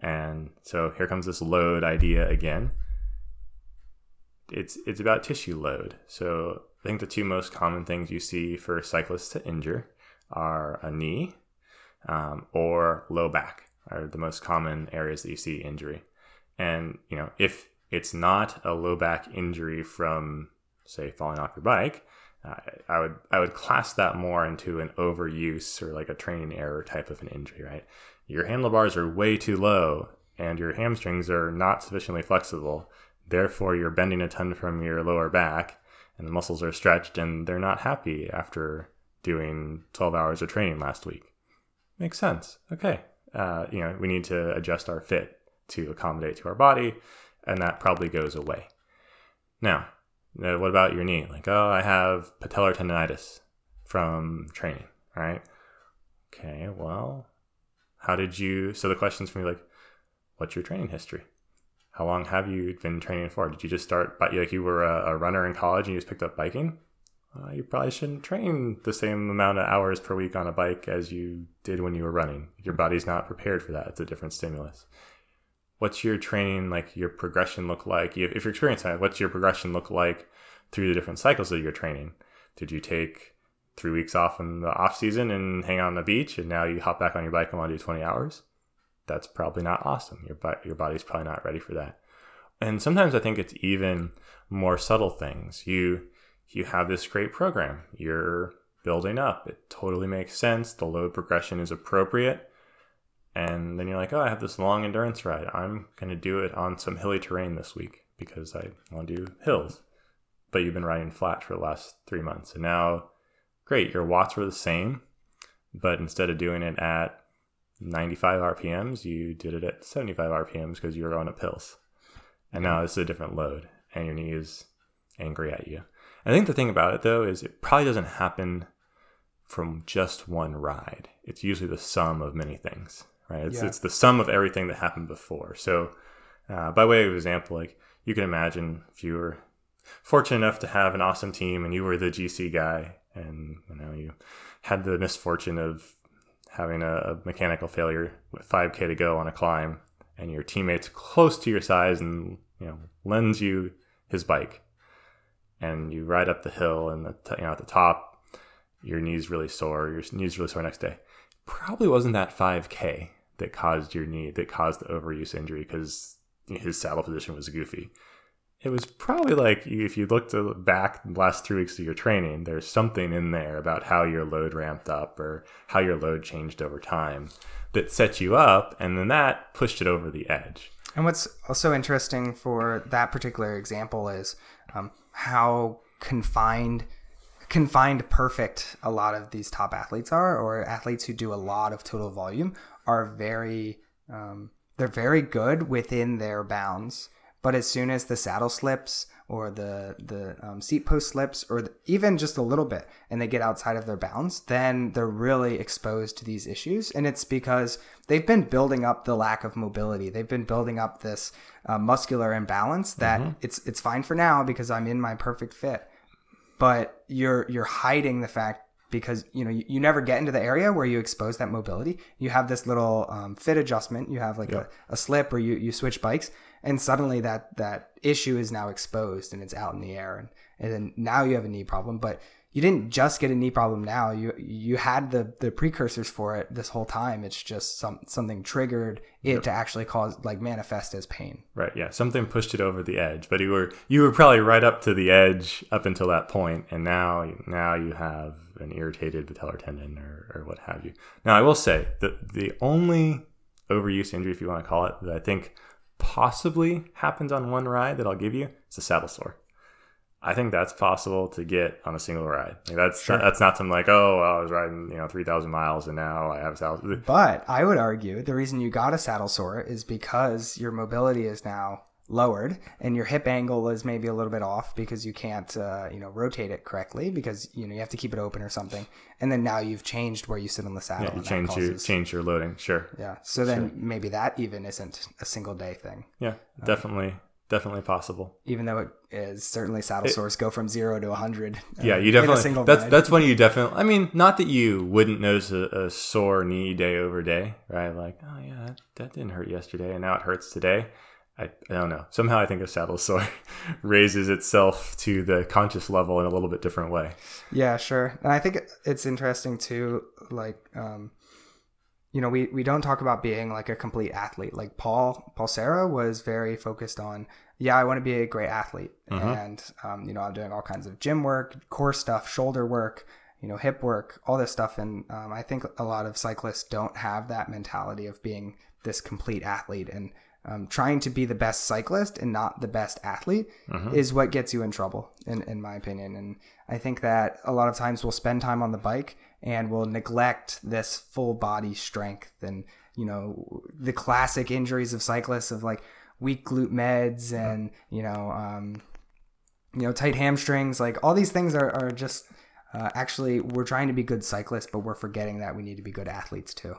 And so here comes this load idea again. It's it's about tissue load. So I think the two most common things you see for cyclists to injure are a knee um, or low back are the most common areas that you see injury. And you know if it's not a low back injury from say falling off your bike, I, I would I would class that more into an overuse or like a training error type of an injury, right? Your handlebars are way too low and your hamstrings are not sufficiently flexible. Therefore, you're bending a ton from your lower back and the muscles are stretched and they're not happy after doing 12 hours of training last week. Makes sense. Okay. Uh, you know, we need to adjust our fit to accommodate to our body, and that probably goes away. Now, uh, what about your knee? Like, oh, I have patellar tendonitis from training, right? Okay, well, how did you? So the question's for me like, what's your training history? How long have you been training for? Did you just start, like you were a, a runner in college and you just picked up biking? Uh, you probably shouldn't train the same amount of hours per week on a bike as you did when you were running. Your body's not prepared for that. It's a different stimulus. What's your training like? Your progression look like? If you're experiencing it, what's your progression look like through the different cycles of your training? Did you take three weeks off in the off season and hang out on the beach, and now you hop back on your bike and want to do 20 hours? That's probably not awesome. Your your body's probably not ready for that. And sometimes I think it's even more subtle things. You you have this great program. You're building up. It totally makes sense. The load progression is appropriate. And then you're like, oh, I have this long endurance ride. I'm going to do it on some hilly terrain this week because I want to do hills. But you've been riding flat for the last three months. And now, great, your watts were the same. But instead of doing it at 95 RPMs, you did it at 75 RPMs because you were on up hills. And now this is a different load and your knee is angry at you. I think the thing about it though is it probably doesn't happen from just one ride. It's usually the sum of many things, right? It's, yeah. it's the sum of everything that happened before. So, uh, by way of example, like you can imagine if you were fortunate enough to have an awesome team and you were the GC guy, and you know you had the misfortune of having a, a mechanical failure with 5k to go on a climb, and your teammate's close to your size and you know lends you his bike and you ride up the hill and the you know at the top your knees really sore your knees really sore next day probably wasn't that 5k that caused your knee that caused the overuse injury because his saddle position was goofy. It was probably like if you looked back the last three weeks of your training there's something in there about how your load ramped up or how your load changed over time that set you up and then that pushed it over the edge. And what's also interesting for that particular example is um, how confined confined perfect a lot of these top athletes are or athletes who do a lot of total volume are very um, they're very good within their bounds but as soon as the saddle slips or the the um, seat post slips or the, even just a little bit and they get outside of their bounds then they're really exposed to these issues. And it's because they've been building up the lack of mobility. They've been building up this uh, muscular imbalance that mm-hmm. it's it's fine for now because I'm in my perfect fit. But you're you're hiding the fact because you know you, you never get into the area where you expose that mobility. You have this little um, fit adjustment. You have like yep. a, a slip or you, you switch bikes and suddenly that that issue is now exposed and it's out in the air and, and then now you have a knee problem but you didn't just get a knee problem now. You you had the the precursors for it this whole time. It's just some something triggered it yep. to actually cause like manifest as pain. Right yeah something pushed it over the edge but you were you were probably right up to the edge up until that point and now now you have an irritated patellar tendon or, or what have you now i will say that the only overuse injury if you want to call it that i think possibly happens on one ride that I'll give you is a saddle sore. I think that's possible to get on a single ride. Like that's sure. that's not something like oh well, I was riding you know three thousand miles and now I have a saddle. But I would argue the reason you got a saddle sore is because your mobility is now lowered and your hip angle is maybe a little bit off because you can't uh, you know rotate it correctly because you know you have to keep it open or something. And then now you've changed where you sit on the saddle yeah you change your change your loading. Sure. Yeah. So then sure. maybe that even isn't a single day thing. Yeah definitely um, definitely possible. Even though it is certainly saddle sores go from zero to 100 uh, yeah you definitely that's ride. that's when you definitely i mean not that you wouldn't notice a, a, sore knee day over day right? Like oh yeah that, that didn't hurt yesterday and now it hurts today I, I don't know. Somehow I think a saddle sore raises itself to the conscious level in a little bit different way. Yeah, sure. And I think it's interesting too, like, um, you know, we, we don't talk about being like a complete athlete. Like Paul, Paul Serra was very focused on, yeah, I want to be a great athlete. And, um, you know, I'm doing all kinds of gym work, core stuff, shoulder work, you know, hip work, all this stuff. And um, I think a lot of cyclists don't have that mentality of being this complete athlete. And um, trying to be the best cyclist and not the best athlete is what gets you in trouble, in, in my opinion. And I think that a lot of times we'll spend time on the bike and we'll neglect this full body strength and, you know, the classic injuries of cyclists of like weak glute meds and, you know, um, you know, tight hamstrings. Like all these things are, are just uh, actually, we're trying to be good cyclists, but we're forgetting that we need to be good athletes too.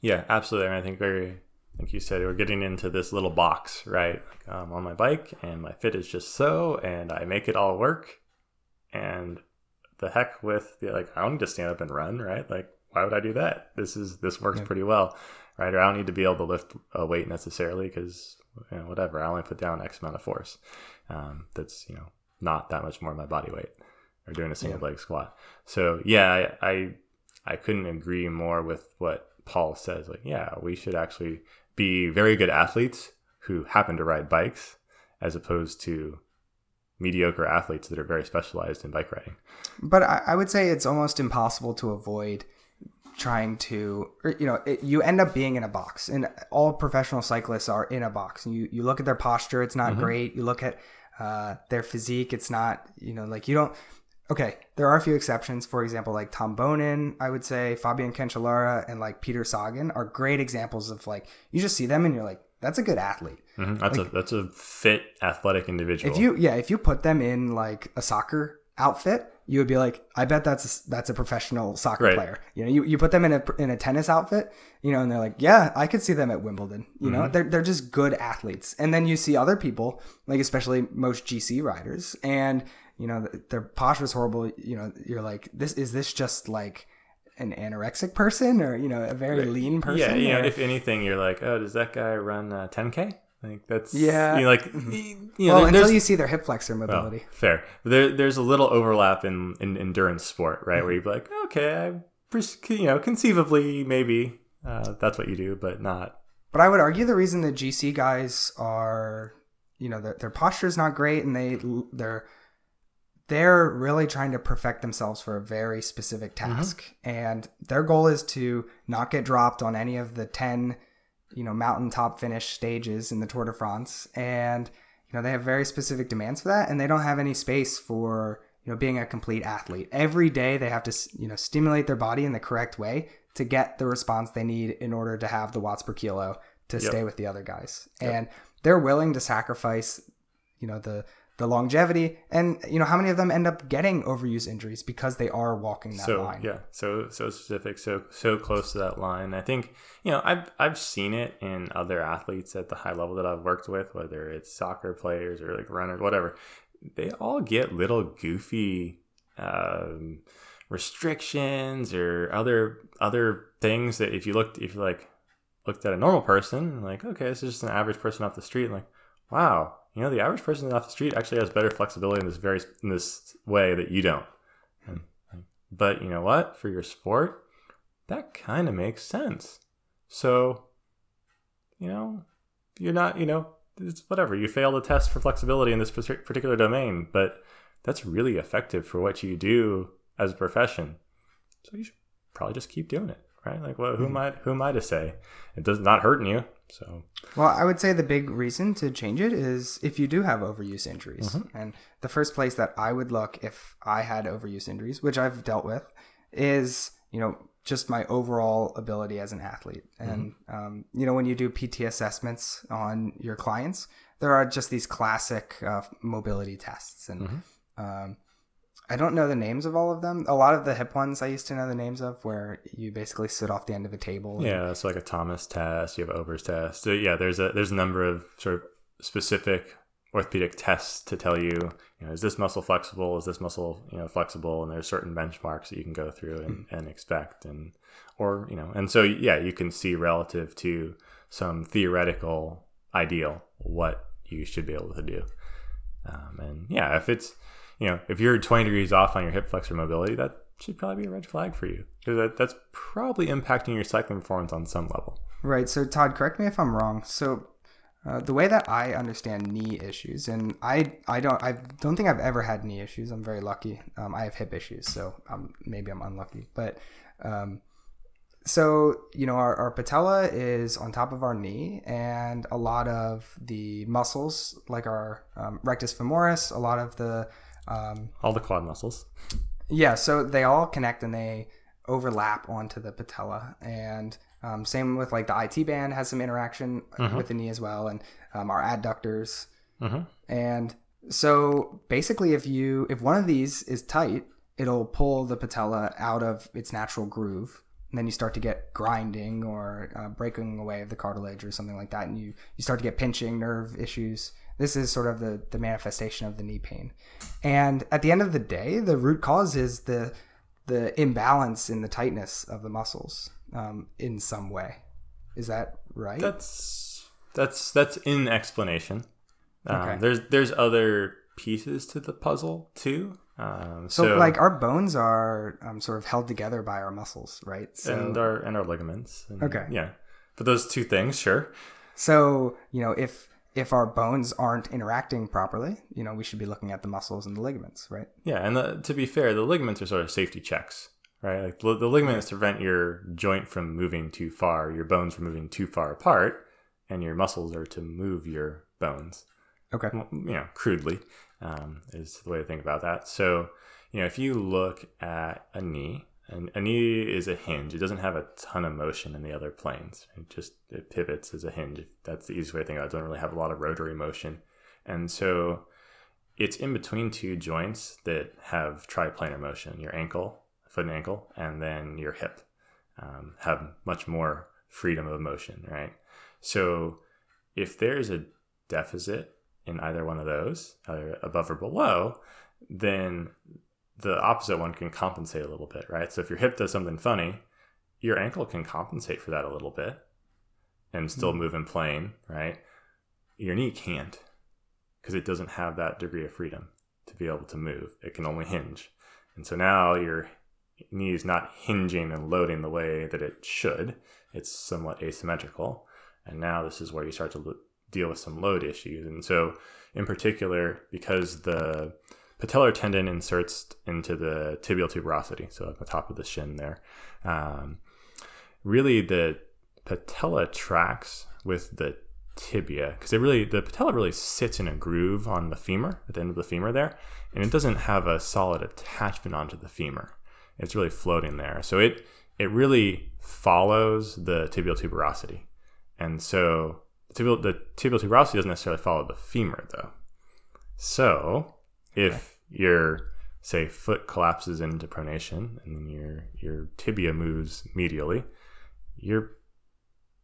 Yeah, absolutely. And I think very, like you said, we're getting into this little box, right? I'm on my bike and my fit is just so, and I make it all work. And the heck with the like, I don't need to stand up and run, right? Like, why would I do that? This is this works pretty well, right? Or I don't need to be able to lift a weight necessarily because you know, whatever. I only put down X amount of force. Um, that's you know not that much more of my body weight, or doing a single leg squat. So yeah, I, I I couldn't agree more with what Paul says. Like, yeah, we should actually be very good athletes who happen to ride bikes, as opposed to mediocre athletes that are very specialized in bike riding. But I, I would say it's almost impossible to avoid trying to, or, you know, it, you end up being in a box, and all professional cyclists are in a box. You you look at their posture, it's not great. You look at uh, their physique, it's not, you know, like you don't. Okay, there are a few exceptions. For example, like Tom Boonen, I would say Fabian Cancellara, and like Peter Sagan are great examples of like you just see them and you're like, that's a good athlete. Mhm. That's a that's a fit athletic individual. If you yeah, if you put them in like a soccer outfit, you would be like, I bet that's a, that's a professional soccer Right. player. You know, you, you put them in a in a tennis outfit, you know, and they're like, yeah, I could see them at Wimbledon. You Mm-hmm. know, they're they're just good athletes. And then you see other people, like especially most GC riders, and you know their posture is horrible. You know, you're like, this is this just like an anorexic person or you know a very lean person? yeah, you know, if anything, you're like, oh, does that guy run uh, 10k? Like that's Yeah. you know, like you know, Mm-hmm. well, there- until you see their hip flexor mobility. fair. There, there's a little overlap in, in endurance sport, right? Mm-hmm. Where you're like, okay, I, you know, conceivably, maybe uh, that's what you do, but not. But I would argue the reason the GC guys are, you know, their, their posture is not great, and they they're they're really trying to perfect themselves for a very specific mm-hmm. task, and their goal is to not get dropped on any of the ten, you know, mountaintop finish stages in the Tour de France, and you know they have very specific demands for that, and they don't have any space for you know being a complete athlete. Every day they have to you know stimulate their body in the correct way to get the response they need in order to have the watts per kilo to stay with the other guys. And they're willing to sacrifice, you know, the the longevity and you know how many of them end up getting overuse injuries because they are walking that so line. yeah, so so specific, so so close to that line. I think you know I've I've seen it in other athletes at the high level that I've worked with, whether it's soccer players or like runners, whatever. They all get little goofy um, restrictions or other other things that if you looked if you like looked at a normal person, like okay, this is just an average person off the street, like wow, you know the average person off the street actually has better flexibility in this very in this way that you don't. But you know what? For your sport, that kind of makes sense. So, you know, you're not, you know, it's whatever. You fail the test for flexibility in this particular domain, but that's really effective for what you do as a profession. So you should probably just keep doing it, right? Like, well, who hmm. am I? Who am I to say? It does not hurting you. So, Well, I would say the big reason to change it is if you do have overuse injuries. And the first place that I would look if I had overuse injuries, which I've dealt with, is, you know, just my overall ability as an athlete. And, um, you know, when you do PT assessments on your clients, there are just these classic uh, mobility tests. And um, I don't know the names of all of them. A lot of the hip ones I used to know the names of, where you basically sit off the end of a table. Yeah, it's like a Thomas test. You have Ober's test. So yeah, there's a there's a number of sort of specific orthopedic tests to tell you, you know, is this muscle flexible? Is this muscle you know flexible? And there's certain benchmarks that you can go through and, and expect, and or you know, and so yeah, you can see relative to some theoretical ideal what you should be able to do. Um, and yeah, if it's you know if you're 20 degrees off on your hip flexor mobility, that should probably be a red flag for you because that, that's probably impacting your cycling performance on some level. Right. So, Todd, correct me if I'm wrong. So, uh, the way that I understand knee issues, and I, I don't, I don't think I've ever had knee issues. I'm very lucky. Um, I have hip issues, so um, maybe I'm unlucky. But um, so you know, our, our patella is on top of our knee, and a lot of the muscles, like our um, rectus femoris, a lot of the um, all the quad muscles. Yeah, so they all connect and they overlap onto the patella, and um, same with like the IT band has some interaction Mhm. with the knee as well, and um, our adductors. Mm-hmm. And so basically, if you if one of these is tight, it'll pull the patella out of its natural groove. And then you start to get grinding or uh, breaking away of the cartilage or something like that, and you, you start to get pinching nerve issues. This is sort of the, the manifestation of the knee pain. And at the end of the day, the root cause is the the imbalance in the tightness of the muscles um, in some way. Is that right? That's that's that's in explanation. Um, Okay. There's there's other pieces to the puzzle too. Um, so, so, like our bones are um, sort of held together by our muscles, right? So, and our and our ligaments. and- Okay. Yeah. But those two things, sure. so you know, if if our bones aren't interacting properly, you know, we should be looking at the muscles and the ligaments, right? Yeah, and the, to be fair, the ligaments are sort of safety checks, right? Like the, the ligaments prevent your joint from moving too far, your bones from moving too far apart, and your muscles are to move your bones. Okay. Well, you know, crudely, um, is the way to think about that. So, you know, if you look at a knee, and a knee is a hinge. It doesn't have a ton of motion in the other planes. It just it pivots as a hinge. That's the easiest way to think about it. It doesn't really have a lot of rotary motion, and so it's in between two joints that have triplanar motion. Your ankle, foot and ankle, and then your hip um, have much more freedom of motion, right? So if there's a deficit in either one of those, either above or below, then the opposite one can compensate a little bit, right? So if your hip does something funny, your ankle can compensate for that a little bit and still hmm. move in plane, right? Your knee can't because it doesn't have that degree of freedom to be able to move. It can only hinge. And so now your knee is not hinging and loading the way that it should. It's somewhat asymmetrical. And now this is where you start to lo- deal with some load issues. And so, in particular, because the patellar tendon inserts into the tibial tuberosity, so at the top of the shin there, um, really the patella tracks with the tibia because it really the patella really sits in a groove on the femur at the end of the femur there and it doesn't have a solid attachment onto the femur. It's really floating there. So it it really follows the tibial tuberosity. And so the tibial, the tibial tuberosity doesn't necessarily follow the femur though. So if your say foot collapses into pronation and then your your tibia moves medially you're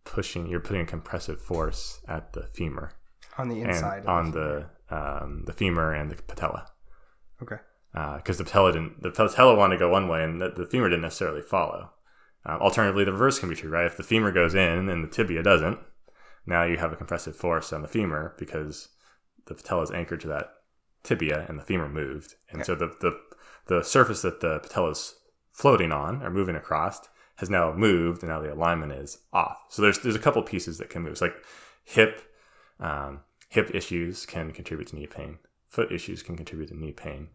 pushing you're putting a compressive force at the femur On the inside. on femur. the um, the femur and the patella Okay. because the patella didn't the patella wanted to go one way and the, the femur didn't necessarily follow. Um, alternatively, the reverse can be true, right? If the femur goes in and the tibia doesn't, now you have a compressive force on the femur because the patella is anchored to that tibia and the femur moved, and Okay. so the, the the surface that the patella is floating on or moving across has now moved, and now the alignment is off. So there's there's a couple pieces that can move. It's like hip um, hip issues can contribute to knee pain. Foot issues can contribute to knee pain.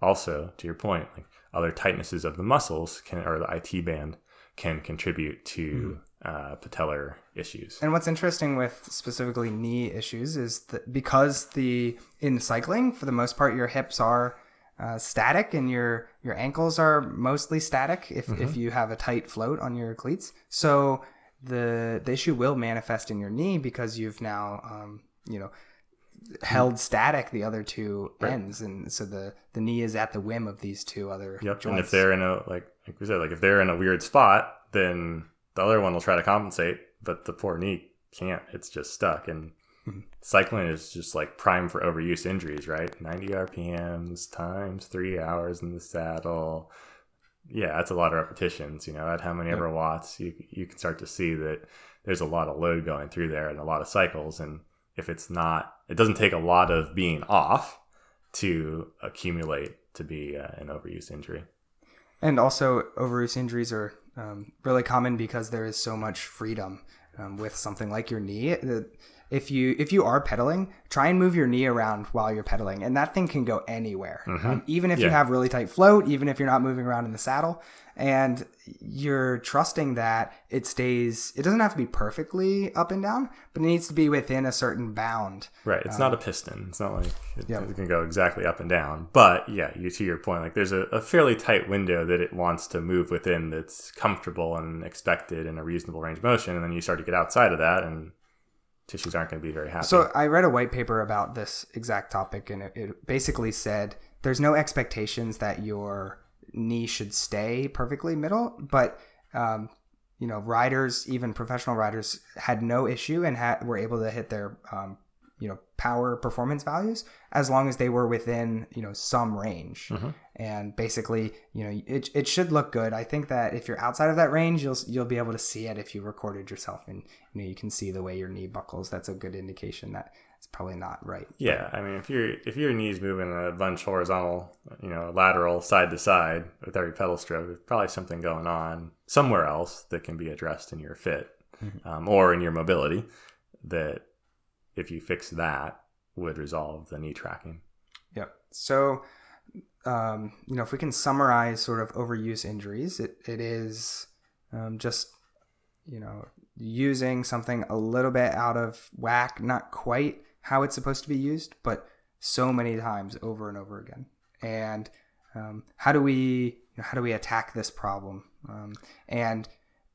Also, to your point, like other tightnesses of the muscles can, or the IT band can contribute to uh, patellar issues. And what's interesting with specifically knee issues is that because the in cycling, for the most part, your hips are uh, static and your your ankles are mostly static if, if you have a tight float on your cleats. So the the issue will manifest in your knee because you've now um, you know held static the other two ends, and so the the knee is at the whim of these two other Yep. joints. And if they're in a like like we said, like if they're in a weird spot, then the other one will try to compensate, but the poor knee can't. It's just stuck. And cycling is just like prime for overuse injuries, right? 90 RPMs times three hours in the saddle. Yeah, that's a lot of repetitions. You know, at how many ever watts, you you can start to see that there's a lot of load going through there and a lot of cycles. And if it's not, it doesn't take a lot of being off to accumulate to be uh, an overuse injury. And also, overuse injuries are um, really common because there is so much freedom um, with something like your knee. If you if you are pedaling, try and move your knee around while you're pedaling, and that thing can go anywhere. Um, even if you have really tight float, even if you're not moving around in the saddle, and you're trusting that it stays. It doesn't have to be perfectly up and down, but it needs to be within a certain bound. Right. It's not a piston. It's not like it, Yeah. it can go exactly up and down. But yeah, you to your point, like there's a, a fairly tight window that it wants to move within that's comfortable and expected in a reasonable range of motion. And then you start to get outside of that and tissues aren't going to be very happy. So I read a white paper about this exact topic, and it, it basically said there's no expectations that your knee should stay perfectly middle, but um, you know, riders, even professional riders, had no issue and had were able to hit their um, you know power performance values as long as they were within you know some range. And basically, you know, it, it should look good. I think that if you're outside of that range, you'll you'll be able to see it if you recorded yourself, and you know you can see the way your knee buckles. That's a good indication that it's probably not right. yeah, I mean, if your if your knees moving a bunch horizontal, you know, lateral side to side with every pedal stroke, there's probably something going on somewhere else that can be addressed in your fit um, or in your mobility. That if you fix that, would resolve the knee tracking. Yep. So, um, you know, if we can summarize sort of overuse injuries, it, it is um, just, you know, using something a little bit out of whack, not quite how it's supposed to be used, but so many times over and over again. And um, how do we, you know, how do we attack this problem? Um, and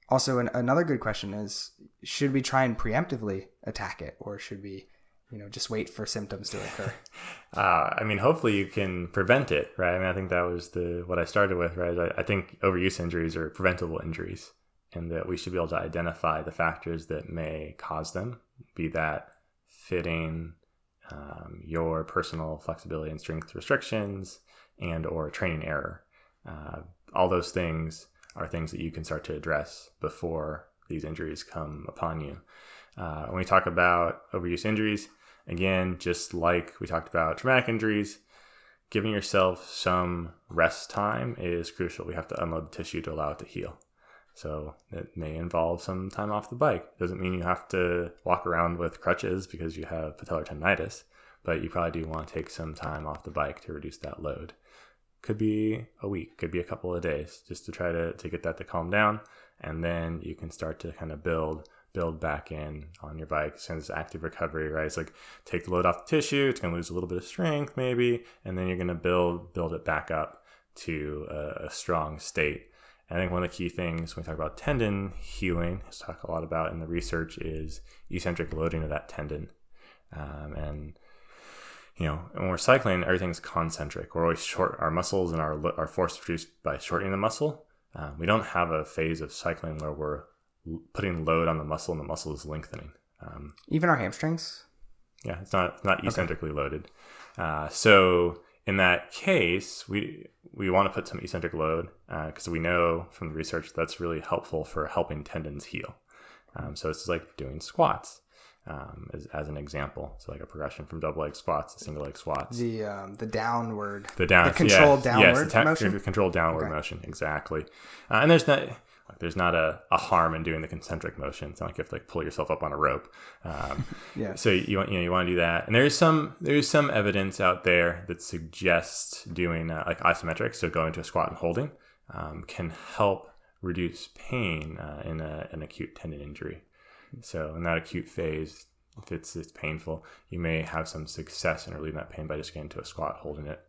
also, an, another good question is: Should we try and preemptively attack it, or should we, you know, just wait for symptoms to occur? Uh, I mean, hopefully you can prevent it, right? I mean, I think that was the what I started with, right? I, I think overuse injuries are preventable injuries, and that we should be able to identify the factors that may cause them, be that fitting, um, your personal flexibility and strength restrictions, and or training error. Uh, all those things are things that you can start to address before these injuries come upon you. Uh, when we talk about overuse injuries, again, just like we talked about traumatic injuries, giving yourself some rest time is crucial. We have to unload the tissue to allow it to heal. So it may involve some time off the bike. Doesn't mean you have to walk around with crutches because you have patellar tendonitis, but you probably do want to take some time off the bike to reduce that load. Could be a week, could be a couple of days, just to try to, to get that to calm down. And then you can start to kind of build build back in on your bike since active recovery, right? It's like take the load off the tissue, it's gonna lose a little bit of strength maybe, and then you're gonna build build it back up to a, a strong state. And I think one of the key things when we talk about tendon healing, let's talk a lot about in the research is eccentric loading of that tendon. Um, and you know, when we're cycling, everything's concentric. We're always short. Our muscles and our our force produced by shortening the muscle. Um, we don't have a phase of cycling where we're putting load on the muscle and the muscle is lengthening. Um, Even our hamstrings. yeah, it's not not eccentrically loaded. Uh, so in that case, we we want to put some eccentric load because we know from the research that's really helpful for helping tendons heal. Um, so it's like doing squats um, as, as an example. So like a progression from double leg squats to single leg squats. The um, the downward. The down, The controlled yeah, downward yes, the motion? the controlled downward Okay. motion, exactly. Uh, and there's not like, there's not a, a harm in doing the concentric motion. It's not like you have to like pull yourself up on a rope. Um, Yeah. So you want you know you want to do that, and there's some there's some evidence out there that suggests doing uh, like isometric, so going to a squat and holding, um, can help reduce pain uh, in a, an acute tendon injury. So in that acute phase, if it's it's painful, you may have some success in relieving that pain by just getting to a squat, holding it.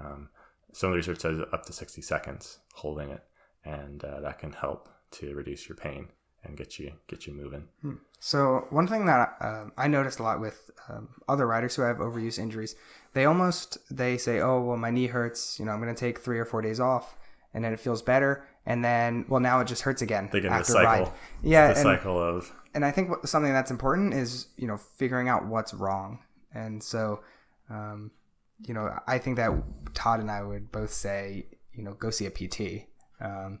Um, some of the research says up to 60 seconds holding it, and uh, that can help to reduce your pain and get you get you moving. So one thing that um, I noticed a lot with um, other riders who have overuse injuries, they almost they say, "Oh, well, my knee hurts. You know, I'm going to take three or four days off, and then it feels better, and then well, now it just hurts again They get in the after ride." Yeah, the and, cycle of and I think what, something that's important is you know figuring out what's wrong, and so um, you know I think that Todd and I would both say you know go see a PT. Um,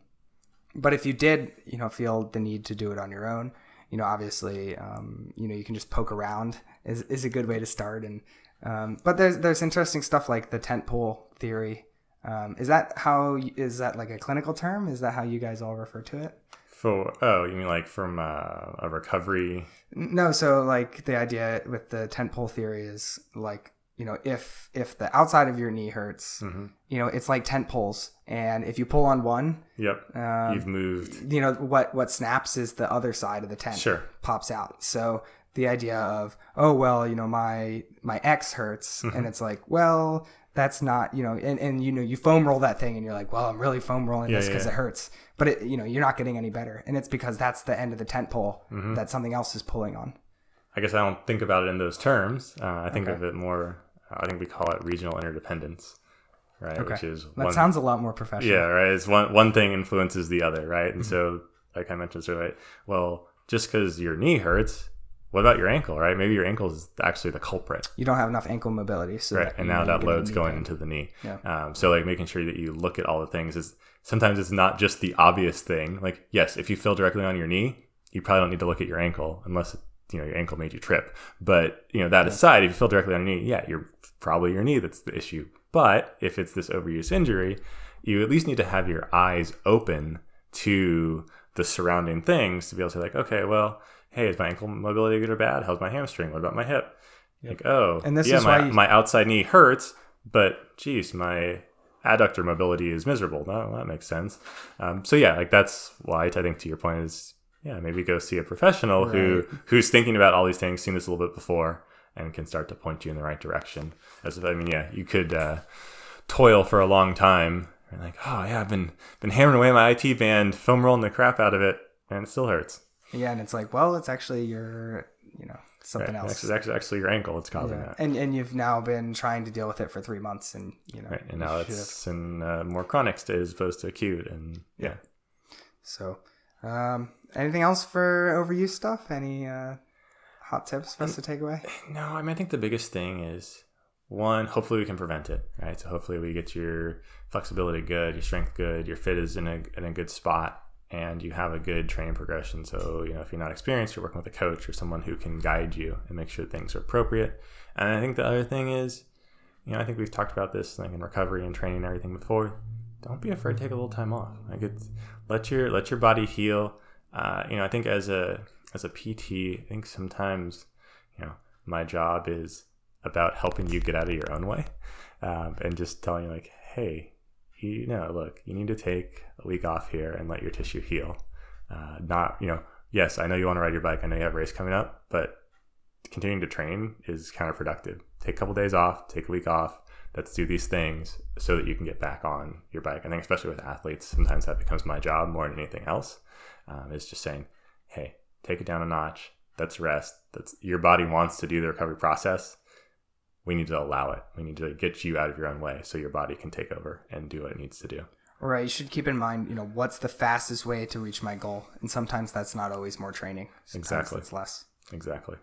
but if you did you know feel the need to do it on your own, you know obviously um, you know you can just poke around is, is a good way to start. And um, but there's there's interesting stuff like the tent pole theory. Um, is that how? Is that like a clinical term? Is that how you guys all refer to it? For oh, you mean like from uh, a recovery? No, so like the idea with the tent pole theory is like you know if if the outside of your knee hurts, Mm-hmm. you know it's like tent poles, and if you pull on one, Yep, um, you've moved. you know what what snaps is the other side of the tent Sure. pops out. So the idea of oh well you know my my X hurts, Mm-hmm. and it's like well that's not you know and, and you know you foam roll that thing and you're like well I'm really foam rolling Yeah, this because yeah. it hurts, but it, you know you're not getting any better, and it's because that's the end of the tent pole Mm-hmm. that something else is pulling on. I guess I don't think about it in those terms. Uh, I think Okay. of it more. I think we call it regional interdependence, right? Okay. Which is That one. sounds a lot more professional. yeah, right. It's one one thing influences the other, right? Mm-hmm. And so, like I mentioned, so right. Well, just because your knee hurts, what about your ankle, right? Maybe your ankle is actually the culprit. You don't have enough ankle mobility, so right and now that load's going to- into the knee Yeah. um, so like making sure that you look at all the things is sometimes it's not just the obvious thing like yes if you feel directly on your knee you probably don't need to look at your ankle unless you know your ankle made you trip but you know that aside if you feel directly on your knee yeah you're probably your knee that's the issue but if it's this overuse injury you at least need to have your eyes open to the surrounding things to be able to say like okay well hey is my ankle mobility good or bad? How's my hamstring? What about my hip? Like oh And this yeah is my, why you- my outside knee hurts but geez my adductor mobility is miserable. No that makes sense. Um, so yeah like that's why i think to your point is yeah maybe go see a professional who who's thinking about all these things seen this a little bit before and can start to point you in the right direction. As if i mean yeah you could uh, toil for a long time and like oh yeah i've been been hammering away my it band foam rolling the crap out of it and it still hurts Yeah, and it's like, well, it's actually your, you know, right? something else. It's actually, actually your ankle It's causing Yeah. that And and you've now been trying to deal with it for three months, and you know, right and now should have- it's in uh, more chronic state as opposed to acute and yeah So, um, anything else for overuse stuff? Any uh, hot tips for us to take away? No, I mean, I think the biggest thing is one, hopefully we can prevent it, right? So hopefully we get your flexibility good, your strength good, your fit is in a, in a good spot, and you have a good training progression. So, you know, if you're not experienced, you're working with a coach or someone who can guide you and make sure things are appropriate. And I think the other thing is, you know, I think we've talked about this like in recovery and training and everything before. Don't be afraid to take a little time off. Like it's let your let your body heal. Uh, you know, I think as a as a PT, I think sometimes, you know, my job is about helping you get out of your own way, um, and just telling you like, hey, you know, look, you need to take a week off here and let your tissue heal. Uh, not, you know, yes, I know you want to ride your bike. I know you have a race coming up, but continuing to train is counterproductive. Take a couple days off, take a week off. Let's do these things so that you can get back on your bike. I think, especially with athletes, sometimes that becomes my job more than anything else. Um, is just saying, hey, take it down a notch. That's rest. That's your body wants to do the recovery process. We need to allow it. We need to get you out of your own way so your body can take over and do what it needs to do. Right. You should keep in mind, you know, what's the fastest way to reach my goal, and sometimes that's not always more training. Sometimes Exactly. It's less. Exactly.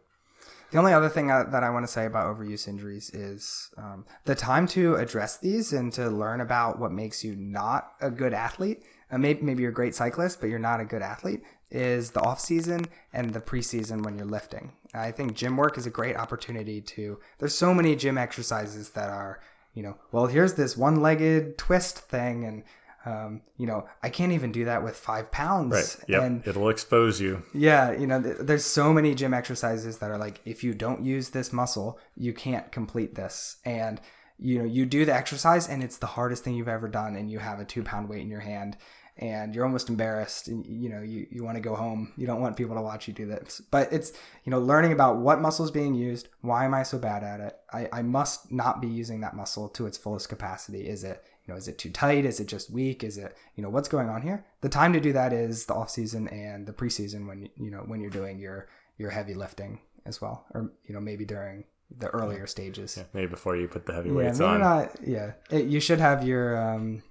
The only other thing uh, that I want to say about overuse injuries is um, the time to address these and to learn about what makes you not a good athlete. Uh, maybe, maybe you're a great cyclist, but you're not a good athlete. Is the off season and the preseason when you're lifting. I think gym work is a great opportunity to. There's so many gym exercises that are, you know, well, here's this one-legged twist thing, and um, you know, I can't even do that with five pounds. Right. Yep. And It'll expose you. yeah, you know, th- there's so many gym exercises that are like, if you don't use this muscle, you can't complete this. And, you know, you do the exercise and it's the hardest thing you've ever done. And you have a two pound weight in your hand and you're almost embarrassed. And, you know, you, you want to go home. You don't want people to watch you do this. But it's, you know, learning about what muscle is being used. Why am I so bad at it? I, I must not be using that muscle to its fullest capacity. Is it, you know, is it too tight? Is it just weak? Is it, you know, what's going on here? The time to do that is the off season and the preseason when you know when you're doing your your heavy lifting as well, or you know maybe during the earlier stages. Yeah, maybe before you put the heavy Yeah, weights maybe on. not. Yeah, It- you should have your um,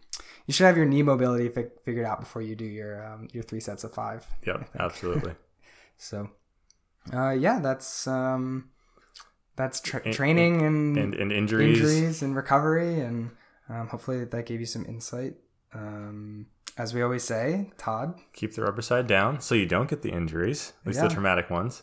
you should have your knee mobility fi- figured out before you do your um, your three sets of five. Yep, absolutely. So, uh, yeah, that's um, that's tra- And- training and, and and injuries. injuries and recovery, and um, hopefully that gave you some insight. Um, as we always say, Todd, Keep the rubber side down so you don't get the injuries, at least Yeah. the traumatic ones.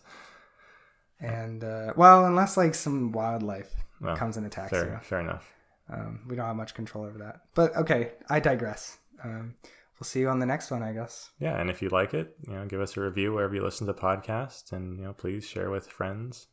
and uh, well, unless like some wildlife Well, comes and attacks Fair, you. fair enough. Um, we don't have much control over that. But okay, I digress. Um, we'll see you on the next one, I guess. Yeah, and if you like it, you know, give us a review wherever you listen to podcasts, and you know, please share with friends.